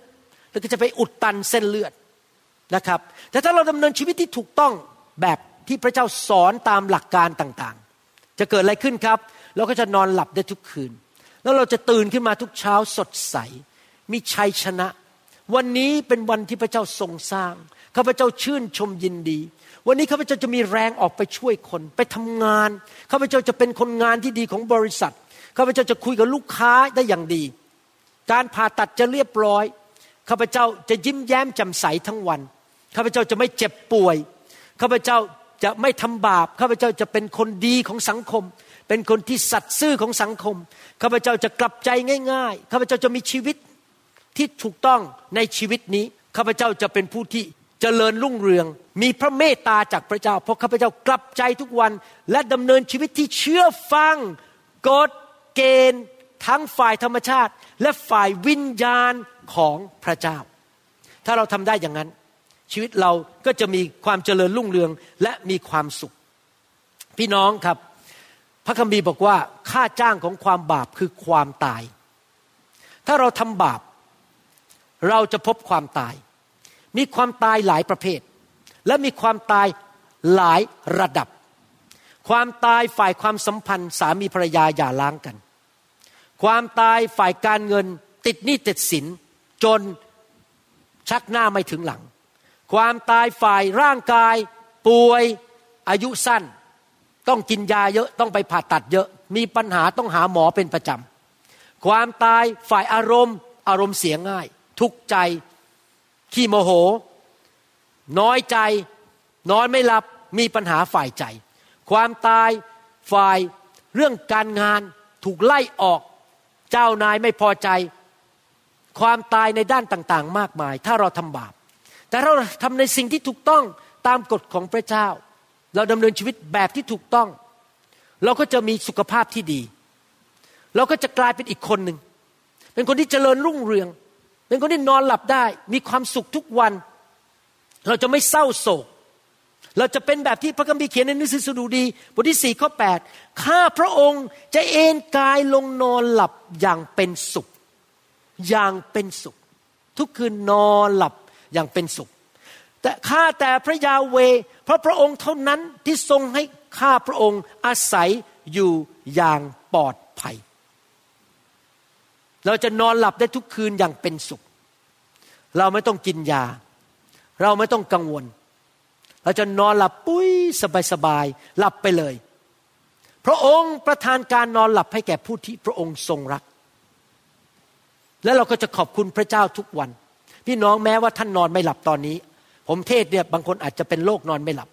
แล้วก็จะไปอุดตันเส้นเลือดนะครับ แต่ถ้าเราดำเนินชีวิตที่ถูกต้องแบบ ที่พระเจ้าสอนตามหลักการต่างๆ จะเกิดอะไรขึ้นครับ เราก็จะนอนหลับได้ทุกคืน แล้วเราจะตื่นขึ้นมาทุกเช้าสดใส มีชัยชนะ วันนี้เป็นวันที่พระเจ้าทรงสร้างข้าพเจ้าชื่นชมยินดี วันนี้ข้าพเจ้าจะมีแรงออกไปช่วยคน ไปทำงานข้าพเจ้าจะเป็นคนงานที่ดีของบริษัทข้าพเจ้าจะคุยกับลูกค้าได้อย่างดี การผ่าตัดจะเรียบร้อยข้าพเจ้าจะยิ้มแย้มแจ่มใสทั้งวันข้าพเจ้าจะไม่เจ็บป่วยข้าพเจ้า จะไม่ทำบาปข้าพเจ้าจะเป็นคนดีของสังคม เป็นคนที่สัตย์ซื่อของสังคมข้าพเจ้าจะกลับใจง่ายๆข้าพเจ้าจะมีชีวิตที่ถูกต้องในชีวิตนี้ข้าพเจ้าจะเป็นผู้ที่เจริญรุ่งเรือง มีพระเมตตาจากพระเจ้า เพราะข้าพเจ้ากลับใจทุกวันและดำเนินชีวิตที่เชื่อฟังกฎเกณฑ์ทั้งฝ่ายธรรมชาติ และฝ่ายวิญญาณของพระเจ้า ถ้าเราทำได้อย่างนั้น ชีวิตเราก็จะมีความเจริญรุ่งเรืองและมีความสุข พี่น้องครับ พระคัมภีร์บอกว่าค่าจ้างของความบาปคือความตาย ถ้าเราทำบาป เราจะพบความตาย มีความตายหลายประเภท และมีความตายหลายระดับ ความตายฝ่ายความสัมพันธ์ สามีภรรยาอย่าล้างกัน ความตายฝ่ายการเงินติดหนี้ติดสินจนชักหน้าไม่ถึงหลัง ความตายฝ่ายร่างกาย ป่วยอายุสั้น ต้องกินยาเยอะต้องไปผ่าตัดเยอะ มีปัญหาต้องหาหมอเป็นประจำความตายฝ่ายอารมณ์ อารมณ์เสียง่าย ทุกข์ใจ ขี้โมโห น้อยใจนอนไม่หลับมีปัญหาฝ่ายใจ ความตายฝ่ายเรื่องการงานถูกไล่ออก เจ้านายไม่พอใจ ความตายในด้านต่างๆ มากมาย ถ้าเราทำบาป แต่เราทำในสิ่งที่ถูกต้องตามกฎของพระเจ้า เราดำเนินชีวิตแบบที่ถูกต้อง เราก็จะมีสุขภาพที่ดี เราก็จะกลายเป็นอีกคนหนึ่ง เป็นคนที่เจริญรุ่งเรือง เป็นคนที่นอนหลับได้ มีความสุขทุกวัน เราจะไม่เศร้าโศก เราจะเป็นแบบที่พระคัมภีร์เขียนในหนังสือสดุดีบทที่สี่ข้อแปดข้าพระองค์จะเอนกายลงนอนหลับอย่างเป็นสุข อย่างเป็นสุข ทุกคืนนอนหลับ อย่างเป็นสุข แต่ข้าแต่พระยาเว เพราะพระองค์เท่านั้นที่ทรงให้ข้าพระองค์อาศัยอยู่อย่างปลอดภัย เราจะนอนหลับได้ทุกคืนอย่างเป็นสุข เราไม่ต้องกินยา เราไม่ต้องกังวล เราจะนอนหลับปุ้ยสบายๆหลับไปเลย พระองค์ประทานการนอนหลับให้แก่ผู้ที่พระองค์ทรงรักแล้วเราก็จะขอบคุณพระเจ้าทุกวัน พี่น้องแม้ว่าท่านนอนไม่หลับตอนนี้ ผมเทศเนี่ยบางคนอาจจะเป็นโรคนอนไม่หลับ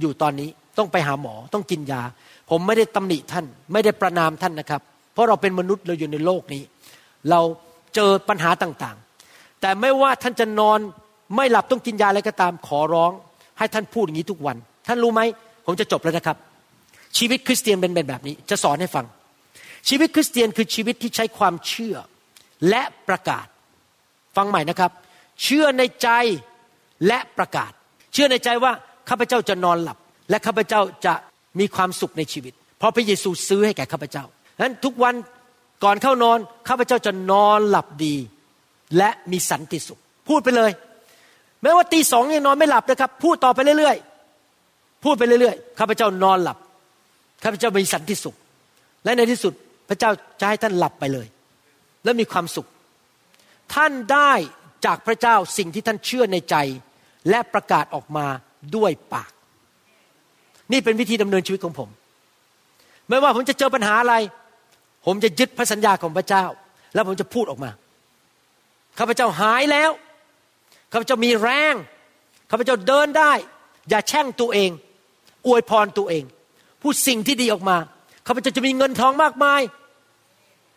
อยู่ตอนนี้ต้องไปหาหมอต้องกินยา ผมไม่ได้ตำหนิท่าน ไม่ได้ประนามท่านนะครับ เพราะเราเป็นมนุษย์เราอยู่ในโลกนี้ เราเจอปัญหาต่างๆ แต่ไม่ว่าท่านจะนอนไม่หลับต้องกินยาอะไรก็ตามขอร้อง ให้ท่านพูดอย่างนี้ทุกวัน ท่านรู้ไหมผมจะจบแล้วนะครับ ชีวิตคริสเตียนเป็นแบบนี้ จะสอนให้ฟัง ชีวิตคริสเตียนคือชีวิตที่ใช้ความเชื่อและประกาศ ฟังใหม่นะครับ เชื่อในใจและประกาศ เชื่อในใจว่าข้าพเจ้าจะนอนหลับ และข้าพเจ้าจะมีความสุขในชีวิต เพราะพระเยซูซื้อให้แก่ข้าพเจ้าฉะนั้นทุกวันก่อนเข้านอนข้าพเจ้าจะนอนหลับดี และมีสันติสุข พูดไปเลย แม้ว่าตีสองยังนอนไม่หลับนะครับ พูดต่อไปเรื่อยๆ พูดไปเรื่อยๆข้าพเจ้านอนหลับข้าพเจ้ามีสันติสุข และในที่สุดพระเจ้าจะให้ท่านหลับไปเลย และมีความสุข ท่านได้จากพระเจ้าสิ่งที่ท่านเชื่อในใจ และประกาศออกมาด้วยปาก นี่เป็นวิธีดำเนินชีวิตของผม ไม่ว่าผมจะเจอปัญหาอะไร ผมจะยึดพระสัญญาของพระเจ้า แล้วผมจะพูดออกมาข้าพเจ้าหายแล้วข้าพเจ้ามีแรงข้าพเจ้าเดินได้ อย่าแช่งตัวเอง อวยพรตัวเอง พูดสิ่งที่ดีออกมาข้าพเจ้าจะมีเงินทองมากมาย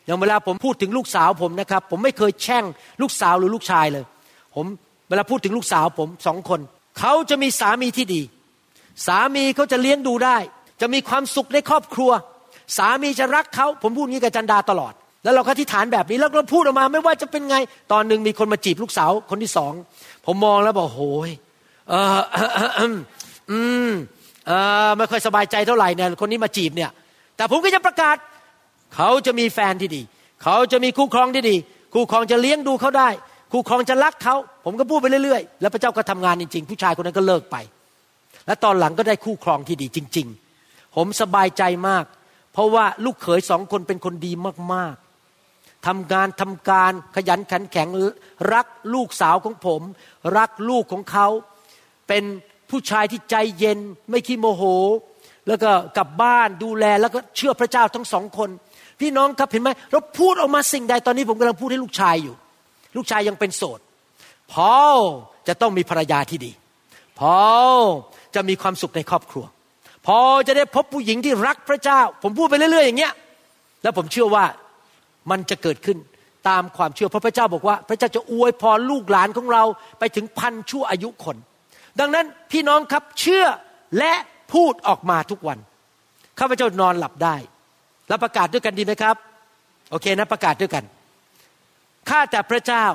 อย่างเวลาผมพูดถึงลูกสาวผมนะครับ ผมไม่เคยแช่งลูกสาวหรือลูกชายเลย ผมเวลาพูดถึงลูกสาวผมสองคน เขาจะมีสามีที่ดี สามีเขาจะเลี้ยงดูได้ จะมีความสุขในครอบครัว สามีจะรักเขาผมพูดงี้กับจันดาตลอด แล้วเราก็ที่ฐานแบบนี้แล้วเราพูดออกมาไม่ว่าจะเป็นไง ตอนหนึ่งมีคนมาจีบลูกสาวคนที่สองผมมองแล้วบอกโอ้ยเอออืมเออไม่ค่อยสบายใจเท่าไหร่เนี่ยคนนี้มาจีบเนี่ย แต่ผมก็จะประกาศ เขาจะมีแฟนที่ดี เขาจะมีคู่ครองที่ดี คู่ครองจะเลี้ยงดูเขาได้ คู่ครองจะรักเขา ผมก็พูดไปเรื่อยๆ แล้วพระเจ้าก็ทำงานจริง ๆ ผู้ชายคนนั้นก็เลิกไป และตอนหลังก็ได้คู่ครองที่ดีจริง ๆ ผมสบายใจมาก เพราะว่าลูกเขยสองคนเป็นคนดีมากๆทำงานทำการขยันขันแข็งรักลูกสาวของผม รักลูกของเขาเป็นผู้ชายที่ใจเย็นไม่ขี้โมโห แล้วก็กลับบ้านดูแลแล้วก็เชื่อพระเจ้าทั้งสองคน พี่น้องครับเห็นไหมเราพูดออกมาสิ่งใดตอนนี้ผมกำลังพูดให้ลูกชายอยู่ ลูกชายยังเป็นโสดพอลจะต้องมีภรรยาที่ดีพอลจะมีความสุขในครอบครัว พอจะได้พบผู้หญิงที่รักพระเจ้า ผมพูดไปเรื่อยๆอย่างเงี้ย แล้วผมเชื่อว่ามันจะเกิดขึ้นตามความเชื่อเพราะพระเจ้าบอกว่า พระเจ้าจะอวยพรลูกหลานของเราไปถึงพันชั่วอายุคน ดังนั้นพี่น้องครับเชื่อและพูดออกมาทุกวันข้าพเจ้านอนหลับได้ แล้วประกาศด้วยกันดีไหมครับ โอเคนะประกาศด้วยกัน ข้าแต่พระเจ้า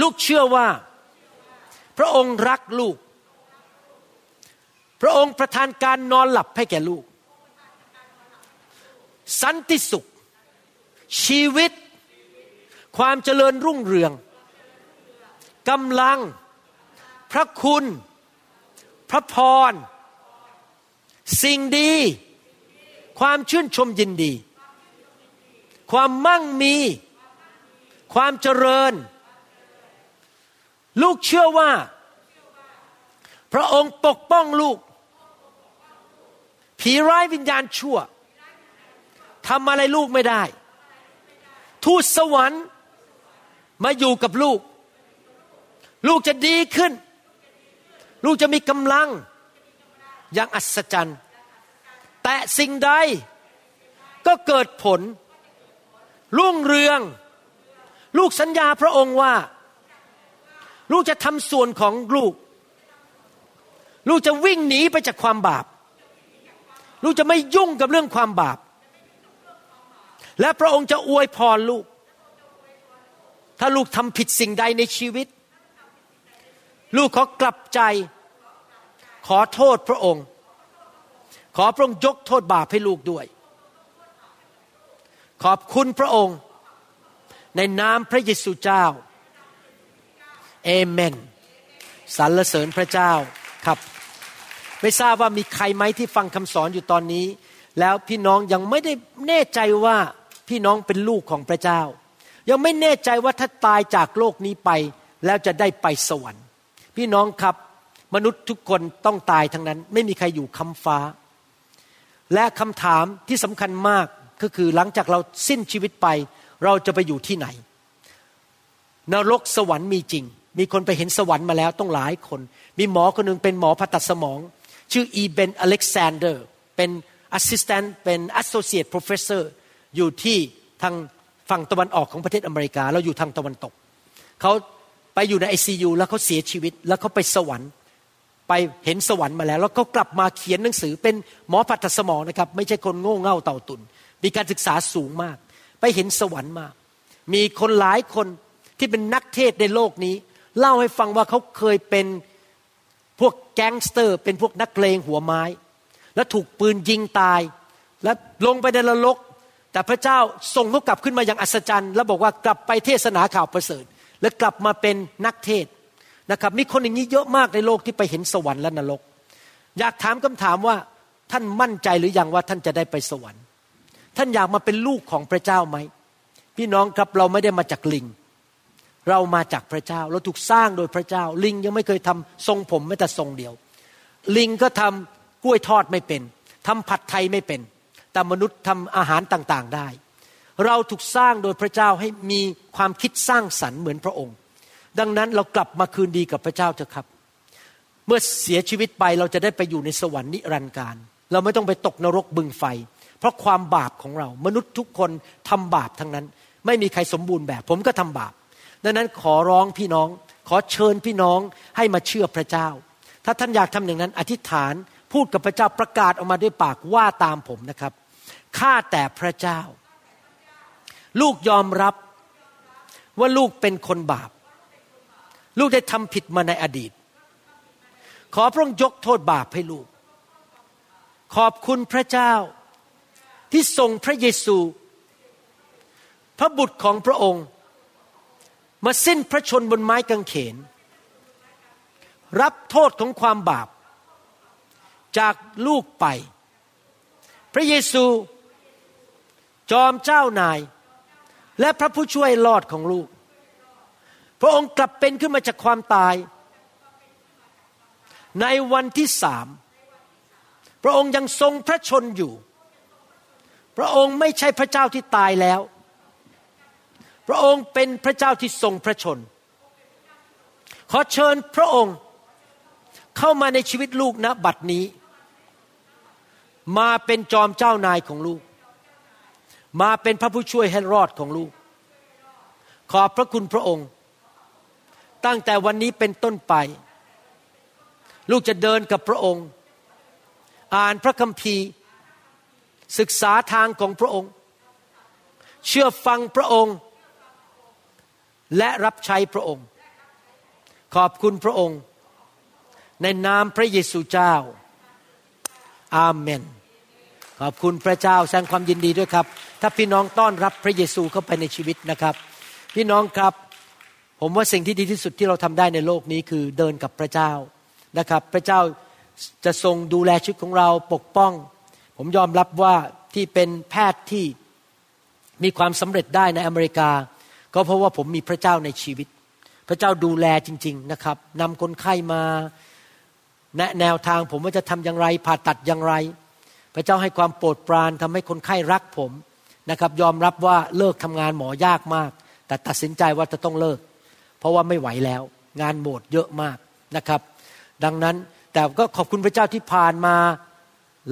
ลูกเชื่อว่า พระองค์รักลูก พระองค์ประทานการนอนหลับให้แก่ลูก สันติสุข ชีวิต ความเจริญรุ่งเรืองกำลัง พระคุณ พระพร สิ่งดี ความชื่นชมยินดี ความมั่งมี ความเจริญ ลูกเชื่อว่า พระองค์ปกป้องลูก ผีร้ายวิญญาณชั่วทำอะไรลูกไม่ได้ ทูตสวรรค์มาอยู่กับลูก ลูกจะดีขึ้น ลูกจะมีกำลังอย่างอัศจรรย์ แต่สิ่งใด ก็เกิดผล รุ่งเรือง ลูกสัญญาพระองค์ว่า ลูกจะทำส่วนของลูก ลูกจะวิ่งหนีไปจากความบาป ลูกจะไม่ยุ่งกับเรื่องความบาป และพระองค์จะอวยพรลูก ถ้าลูกทำผิดสิ่งใดในชีวิต ลูกขอกลับใจ ขอโทษพระองค์ ขอพระองค์ยกโทษบาปให้ลูกด้วย ขอบคุณพระองค์ในนามพระเยซูเจ้า เอเมนสรรเสริญพระเจ้าครับไม่ทราบว่ามีใครไหมที่ฟังคำสอนอยู่ตอนนี้ แล้วพี่น้องยังไม่ได้แน่ใจว่าพี่น้องเป็นลูกของพระเจ้า ยังไม่แน่ใจว่าถ้าตายจากโลกนี้ไป แล้วจะได้ไปสวรรค์ พี่น้องครับ มนุษย์ทุกคนต้องตายทั้งนั้น ไม่มีใครอยู่ค้ำฟ้า และคำถามที่สำคัญมากก็คือหลังจากเราสิ้นชีวิตไปเราจะไปอยู่ที่ไหน นรกสวรรค์มีจริง มีคนไปเห็นสวรรค์มาแล้วตั้งหลายคน มีหมอคนหนึ่งเป็นหมอผ่าตัดสมอง ชื่อ Eben Alexander เป็น assistant เป็น associate professor อยู่ที่ทางฝั่งตะวันออกของประเทศอเมริกา เราอยู่ทางตะวันตก เขาไปอยู่ในไอซียูแล้วเขาเสียชีวิต แล้วเขาไปสวรรค์ ไปเห็นสวรรค์มาแล้ว แล้วก็กลับมาเขียนหนังสือเป็นหมอผ่าตัดสมองนะครับ ไม่ใช่คนโง่เง่าเต่าตุน มีการศึกษาสูงมาก ไปเห็นสวรรค์มา มีคนหลายคนที่เป็นนักเทศในโลกนี้ เล่าให้ฟังว่าเขาเคยเป็นพวกแก๊งสเตอร์ เป็นพวกนักเลงหัวไม้ แล้วถูกปืนยิงตาย แล้วลงไปในนรก แต่พระเจ้าส่งเขากลับขึ้นมาอย่างอัศจรรย์ แล้วบอกว่ากลับไปเทศนาข่าวประเสริฐ และกลับมาเป็นนักเทศ นะครับมีคนอย่างนี้เยอะมากในโลกที่ไปเห็นสวรรค์และนรก อยากถามคำถามว่าท่านมั่นใจหรือยังว่าท่านจะได้ไปสวรรค์ ท่านอยากมาเป็นลูกของพระเจ้าไหมพี่น้องครับเราไม่ได้มาจากลิง เรามาจากพระเจ้า เราถูกสร้างโดยพระเจ้า ลิงยังไม่เคยทำทรงผมแม้แต่ทรงเดียว ลิงก็ทำกล้วยทอดไม่เป็นทำผัดไทยไม่เป็น แต่มนุษย์ทำอาหารต่างๆได้ เราถูกสร้างโดยพระเจ้าให้มีความคิดสร้างสรรค์เหมือนพระองค์ ดังนั้นเรากลับมาคืนดีกับพระเจ้าเถอะครับ เมื่อเสียชีวิตไปเราจะได้ไปอยู่ในสวรรค์นิรันดร์การ เราไม่ต้องไปตกนรกบึงไฟ เพราะความบาปของเรา มนุษย์ทุกคนทำบาปทั้งนั้น ไม่มีใครสมบูรณ์แบบ ผมก็ทำบาป ดังนั้นขอร้องพี่น้อง ขอเชิญพี่น้องให้มาเชื่อพระเจ้า ถ้าท่านอยากทำอย่างนั้น อธิษฐานพูดกับพระเจ้าประกาศออกมาด้วยปากว่าตามผมนะครับข้าแต่พระเจ้า ลูกยอมรับว่าลูกเป็นคนบาป ลูกได้ทำผิดมาในอดีต ขอพระองค์ยกโทษบาปให้ลูก ขอบคุณพระเจ้าที่ส่งพระเยซู พระบุตรของพระองค์ มาสิ้นพระชนบนไม้กางเขน รับโทษของความบาป จากลูกไป พระเยซู จอมเจ้านาย และพระผู้ช่วยรอดของลูก พระองค์กลับเป็นขึ้นมาจากความตาย ในวันที่สามพระองค์ยังทรงพระชนอยู่ พระองค์ไม่ใช่พระเจ้าที่ตายแล้ว พระองค์เป็นพระเจ้าที่ทรงพระชน ขอเชิญพระองค์เข้ามาในชีวิตลูกณบัดนี้ มาเป็นจอมเจ้านายของลูก มาเป็นพระผู้ช่วยให้รอดของลูก ขอบพระคุณพระองค์ ตั้งแต่วันนี้เป็นต้นไป ลูกจะเดินกับพระองค์ อ่านพระคัมภีร์ ศึกษาทางของพระองค์ เชื่อฟังพระองค์ และรับใช้พระองค์ ขอบคุณพระองค์ ในนามพระเยซูเจ้า อาเมนขอบคุณพระเจ้าแสดงความยินดีด้วยครับ ถ้าพี่น้องต้อนรับพระเยซูเข้าไปในชีวิตนะครับ พี่น้องครับ ผมว่าสิ่งที่ดีที่สุดที่เราทำได้ในโลกนี้คือเดินกับพระเจ้านะครับ พระเจ้าจะทรงดูแลชีวิตของเราปกป้อง ผมยอมรับว่าที่เป็นแพทย์ที่มีความสำเร็จได้ในอเมริกา ก็เพราะว่าผมมีพระเจ้าในชีวิต พระเจ้าดูแลจริง ๆนะครับนำคนไข้มาแนะแนวทางผมว่าจะทำอย่างไรผ่าตัดอย่างไร พระเจ้าให้ความโปรดปรานทำให้คนไข้รักผมนะครับ ยอมรับว่าเลิกทำงานหมอยากมาก แต่ตัดสินใจว่าจะต้องเลิก ราะว่าไม่ไหวแล้ว งานโหมดเยอะมากนะครับ ดังนั้นแต่ก็ขอบคุณพระเจ้าที่ผ่านมา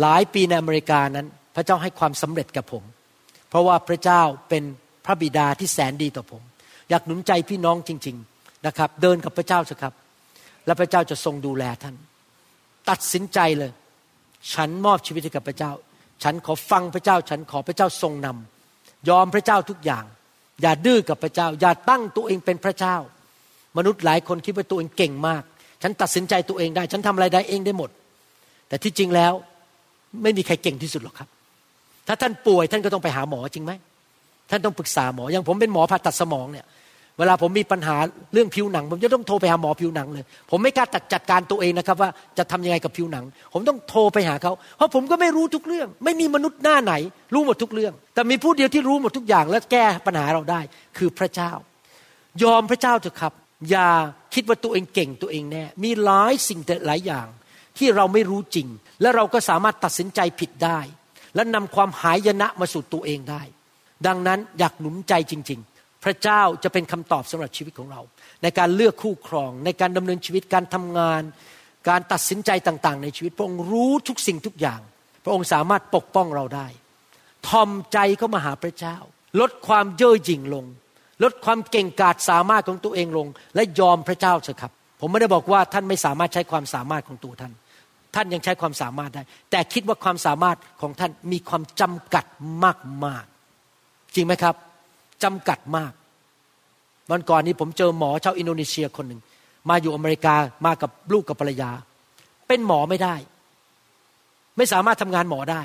หลายปีในอเมริกานั้น พระเจ้าให้ความสำเร็จกับผม เพราะว่าพระเจ้าเป็นพระบิดาที่แสนดีต่อผม อยากหนุนใจพี่น้องจริง ๆนะครับ เดินกับพระเจ้าสิครับ และพระเจ้าจะทรงดูแลท่าน ตัดสินใจเลย ฉันมอบชีวิตให้กับพระเจ้า ฉันขอฟังพระเจ้า ฉันขอพระเจ้าทรงนำยอมพระเจ้าทุกอย่าง อย่าดื้อกับพระเจ้า อย่าตั้งตัวเองเป็นพระเจ้า มนุษย์หลายคนคิดว่าตัวเองเก่งมาก ฉันตัดสินใจตัวเองได้ ฉันทำอะไรได้เองได้หมด แต่ที่จริงแล้วไม่มีใครเก่งที่สุดหรอกครับ ถ้าท่านป่วยท่านก็ต้องไปหาหมอจริงไหม ท่านต้องปรึกษาหมอ อย่างผมเป็นหมอผ่าตัดสมองเนี่ย เวลาผมมีปัญหาเรื่องผิวหนัง ผมจะต้องโทรไปหาหมอผิวหนังเลย ผมไม่กล้าจัดจัดการตัวเองนะครับ ว่าจะทำยังไงกับผิวหนัง ผมต้องโทรไปหาเขา เพราะผมก็ไม่รู้ทุกเรื่อง ไม่มีมนุษย์หน้าไหน รู้หมดทุกเรื่อง แต่มีผู้เดียวที่รู้หมดทุกอย่าง และแก้ปัญหาเราได้ คือพระเจ้า ยอมพระเจ้าเถอะครับ อย่าคิดว่าตัวเองเก่งตัวเองแน่ มีหลายสิ่งแต่หลายอย่าง ที่เราไม่รู้จริง และเราก็สามารถตัดสินใจผิดได้ และนำความหายนะมาสู่ตัวเองได้ ดังนั้นอยากหนุนใจจริง ๆ พระเจ้าจะเป็นคำตอบสำหรับชีวิตของเรา ในการเลือกคู่ครอง ในการดำเนินชีวิตการทำงาน การตัดสินใจต่าง ๆ ในชีวิต พระองค์รู้ทุกสิ่งทุกอย่าง พระองค์สามารถปกป้องเราได้ทอมใจเข้ามาหาพระเจ้า ลดความเย่อหยิ่งลง ลดความเก่งกาจสามารถของตัวเองลง และยอมพระเจ้าเถอะครับ ผมไม่ได้บอกว่าท่านไม่สามารถใช้ความสามารถของตัวท่าน ท่านยังใช้ความสามารถได้ แต่คิดว่าความสามารถของท่านมีความจำกัดมากๆจริงไหมครับจำกัดมาก วันก่อนนี้ผมเจอหมอชาวอินโดนีเซียคนหนึ่งมาอยู่อเมริกามากับลูกกับภรรยา เป็นหมอไม่ได้ ไม่สามารถทำงานหมอได้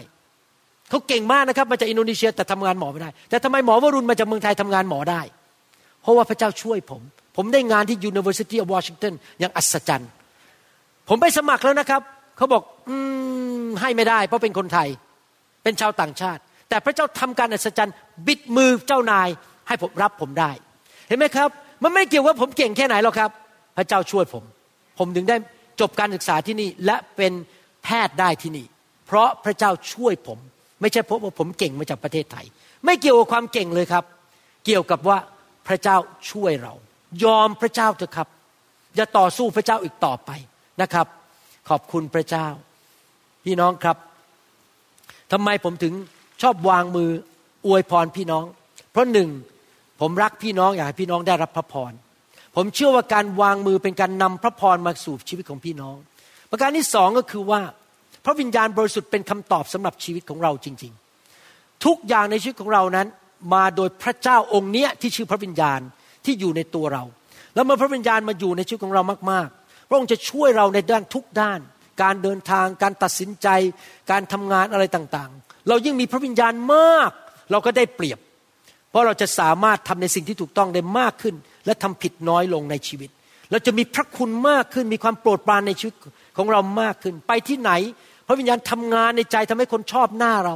เขาเก่งมากนะครับมาจากอินโดนีเซียแต่ทำงานหมอไม่ได้ แต่ทำไมหมอวรุณมาจากเมืองไทยทำงานหมอได้ ราะว่าพระเจ้าช่วยผม ผมได้งานที่ University of Washington อย่างอัศจรรย์ ผมไปสมัครแล้วนะครับ เขาบอกอืมให้ไม่ได้ เพราะเป็นคนไทย เป็นชาวต่างชาติ แต่พระเจ้าทำการอัศจรรย์ บิดมือเจ้านาย ให้ผมรับผมได้ เห็นไหมครับ มันไม่เกี่ยวว่าผมเก่งแค่ไหนหรอกครับ พระเจ้าช่วยผม ผมถึงได้จบการศึกษาที่นี่และเป็นแพทย์ได้ที่นี่ เพราะพระเจ้าช่วยผม ไม่ใช่เพราะว่าผมเก่งมาจากประเทศไทย ไม่เกี่ยวกับความเก่งเลยครับ เกี่ยวกับว่า พระเจ้าช่วยเรา ยอมพระเจ้าเถอะครับ อย่าต่อสู้พระเจ้าอีกต่อไปนะครับ ขอบคุณพระเจ้า พี่น้องครับทำไมผมถึงชอบวางมืออวยพรพี่น้อง เพราะหนึ่งผมรักพี่น้องอยากให้พี่น้องได้รับพระพร ผมเชื่อว่าการวางมือเป็นการนำพระพรมาสู่ชีวิตของพี่น้อง ประการที่สองก็คือว่า พระวิญญาณบริสุทธิ์เป็นคำตอบสำหรับชีวิตของเราจริง ๆ ทุกอย่างในชีวิตของเรานั้น มาโดยพระเจ้าองค์เนี้ยที่ชื่อพระวิญญาณที่อยู่ในตัวเรา แล้วเมื่อพระวิญญาณมาอยู่ในชีวิตของเรามากๆ พระองค์จะช่วยเราในด้านทุกด้าน การเดินทาง การตัดสินใจ การทำงานอะไรต่างๆ เรายิ่งมีพระวิญญาณมาก เราก็ได้เปรียบ เพราะเราจะสามารถทำในสิ่งที่ถูกต้องได้มากขึ้น และทำผิดน้อยลงในชีวิต เราจะมีพระคุณมากขึ้น มีความโปรดปรานในชีวิตของเรามากขึ้น ไปที่ไหน พระวิญญาณทำงานในใจทำให้คนชอบหน้าเรา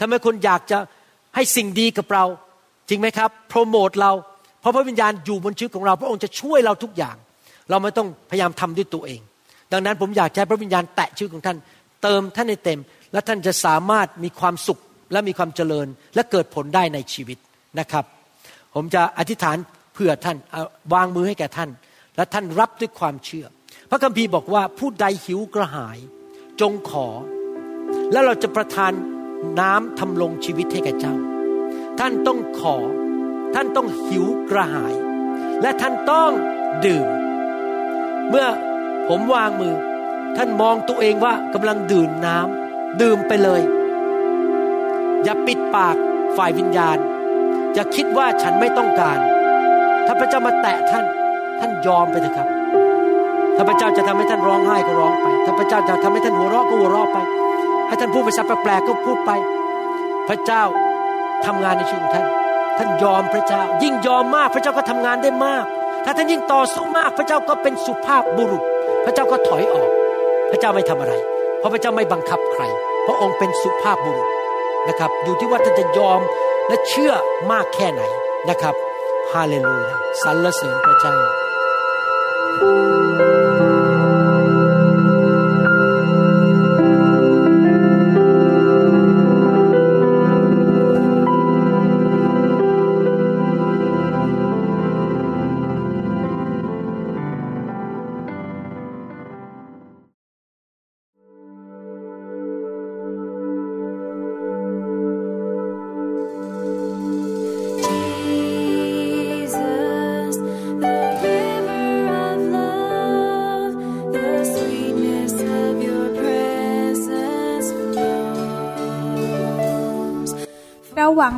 ทำให้คนอยากจะ ให้สิ่งดีกับเรา จริงไหมครับ โปรโมทเรา เพราะพระวิญญาณอยู่บนชีวิตของเรา พระองค์จะช่วยเราทุกอย่าง เราไม่ต้องพยายามทำด้วยตัวเอง ดังนั้นผมอยากใช้พระวิญญาณแตะชีวิตของท่าน เติมท่านให้เต็ม และท่านจะสามารถมีความสุขและมีความเจริญและเกิดผลได้ในชีวิตนะครับ ผมจะอธิษฐานเผื่อท่านาวางมือให้แก่ท่าน และท่านรับด้วยความเชื่อ พระคัมภีร์บอกว่าผู้ใดหิวกระหาย จงขอ แล้วเราจะประทาน น้ำทำลงชีวิตให้แก่เจ้า ท่านต้องขอ ท่านต้องหิวกระหาย และท่านต้องดื่ม เมื่อผมวางมือ ท่านมองตัวเองว่ากำลังดื่มน้ำดื่มไปเลย อย่าปิดปากฝ่ายวิญญาณ อย่าคิดว่าฉันไม่ต้องการ ถ้าพระเจ้ามาแตะท่าน ท่านยอมไปเถอะครับ ถ้าพระเจ้าจะทำให้ท่านร้องไห้ก็ร้องไป ถ้าพระเจ้าจะทำให้ท่านหัวเราะก็หัวเราะไป ให้ท่านพูดภาษาแปลกๆก็พูดไป พระเจ้าทำงานในชีวิตของท่าน ท่านยอมพระเจ้า ยิ่งยอมมากพระเจ้าก็ทำงานได้มาก ถ้าท่านยิ่งต่อสู้มากพระเจ้าก็เป็นสุภาพบุรุษ พระเจ้าก็ถอยออก พระเจ้าไม่ทำอะไร เพราะพระเจ้าไม่บังคับใคร พระองค์เป็นสุภาพบุรุษนะครับ อยู่ที่ว่าท่านจะยอมและเชื่อมากแค่ไหนนะครับฮาเลลูยาสรรเสริญพระเจ้า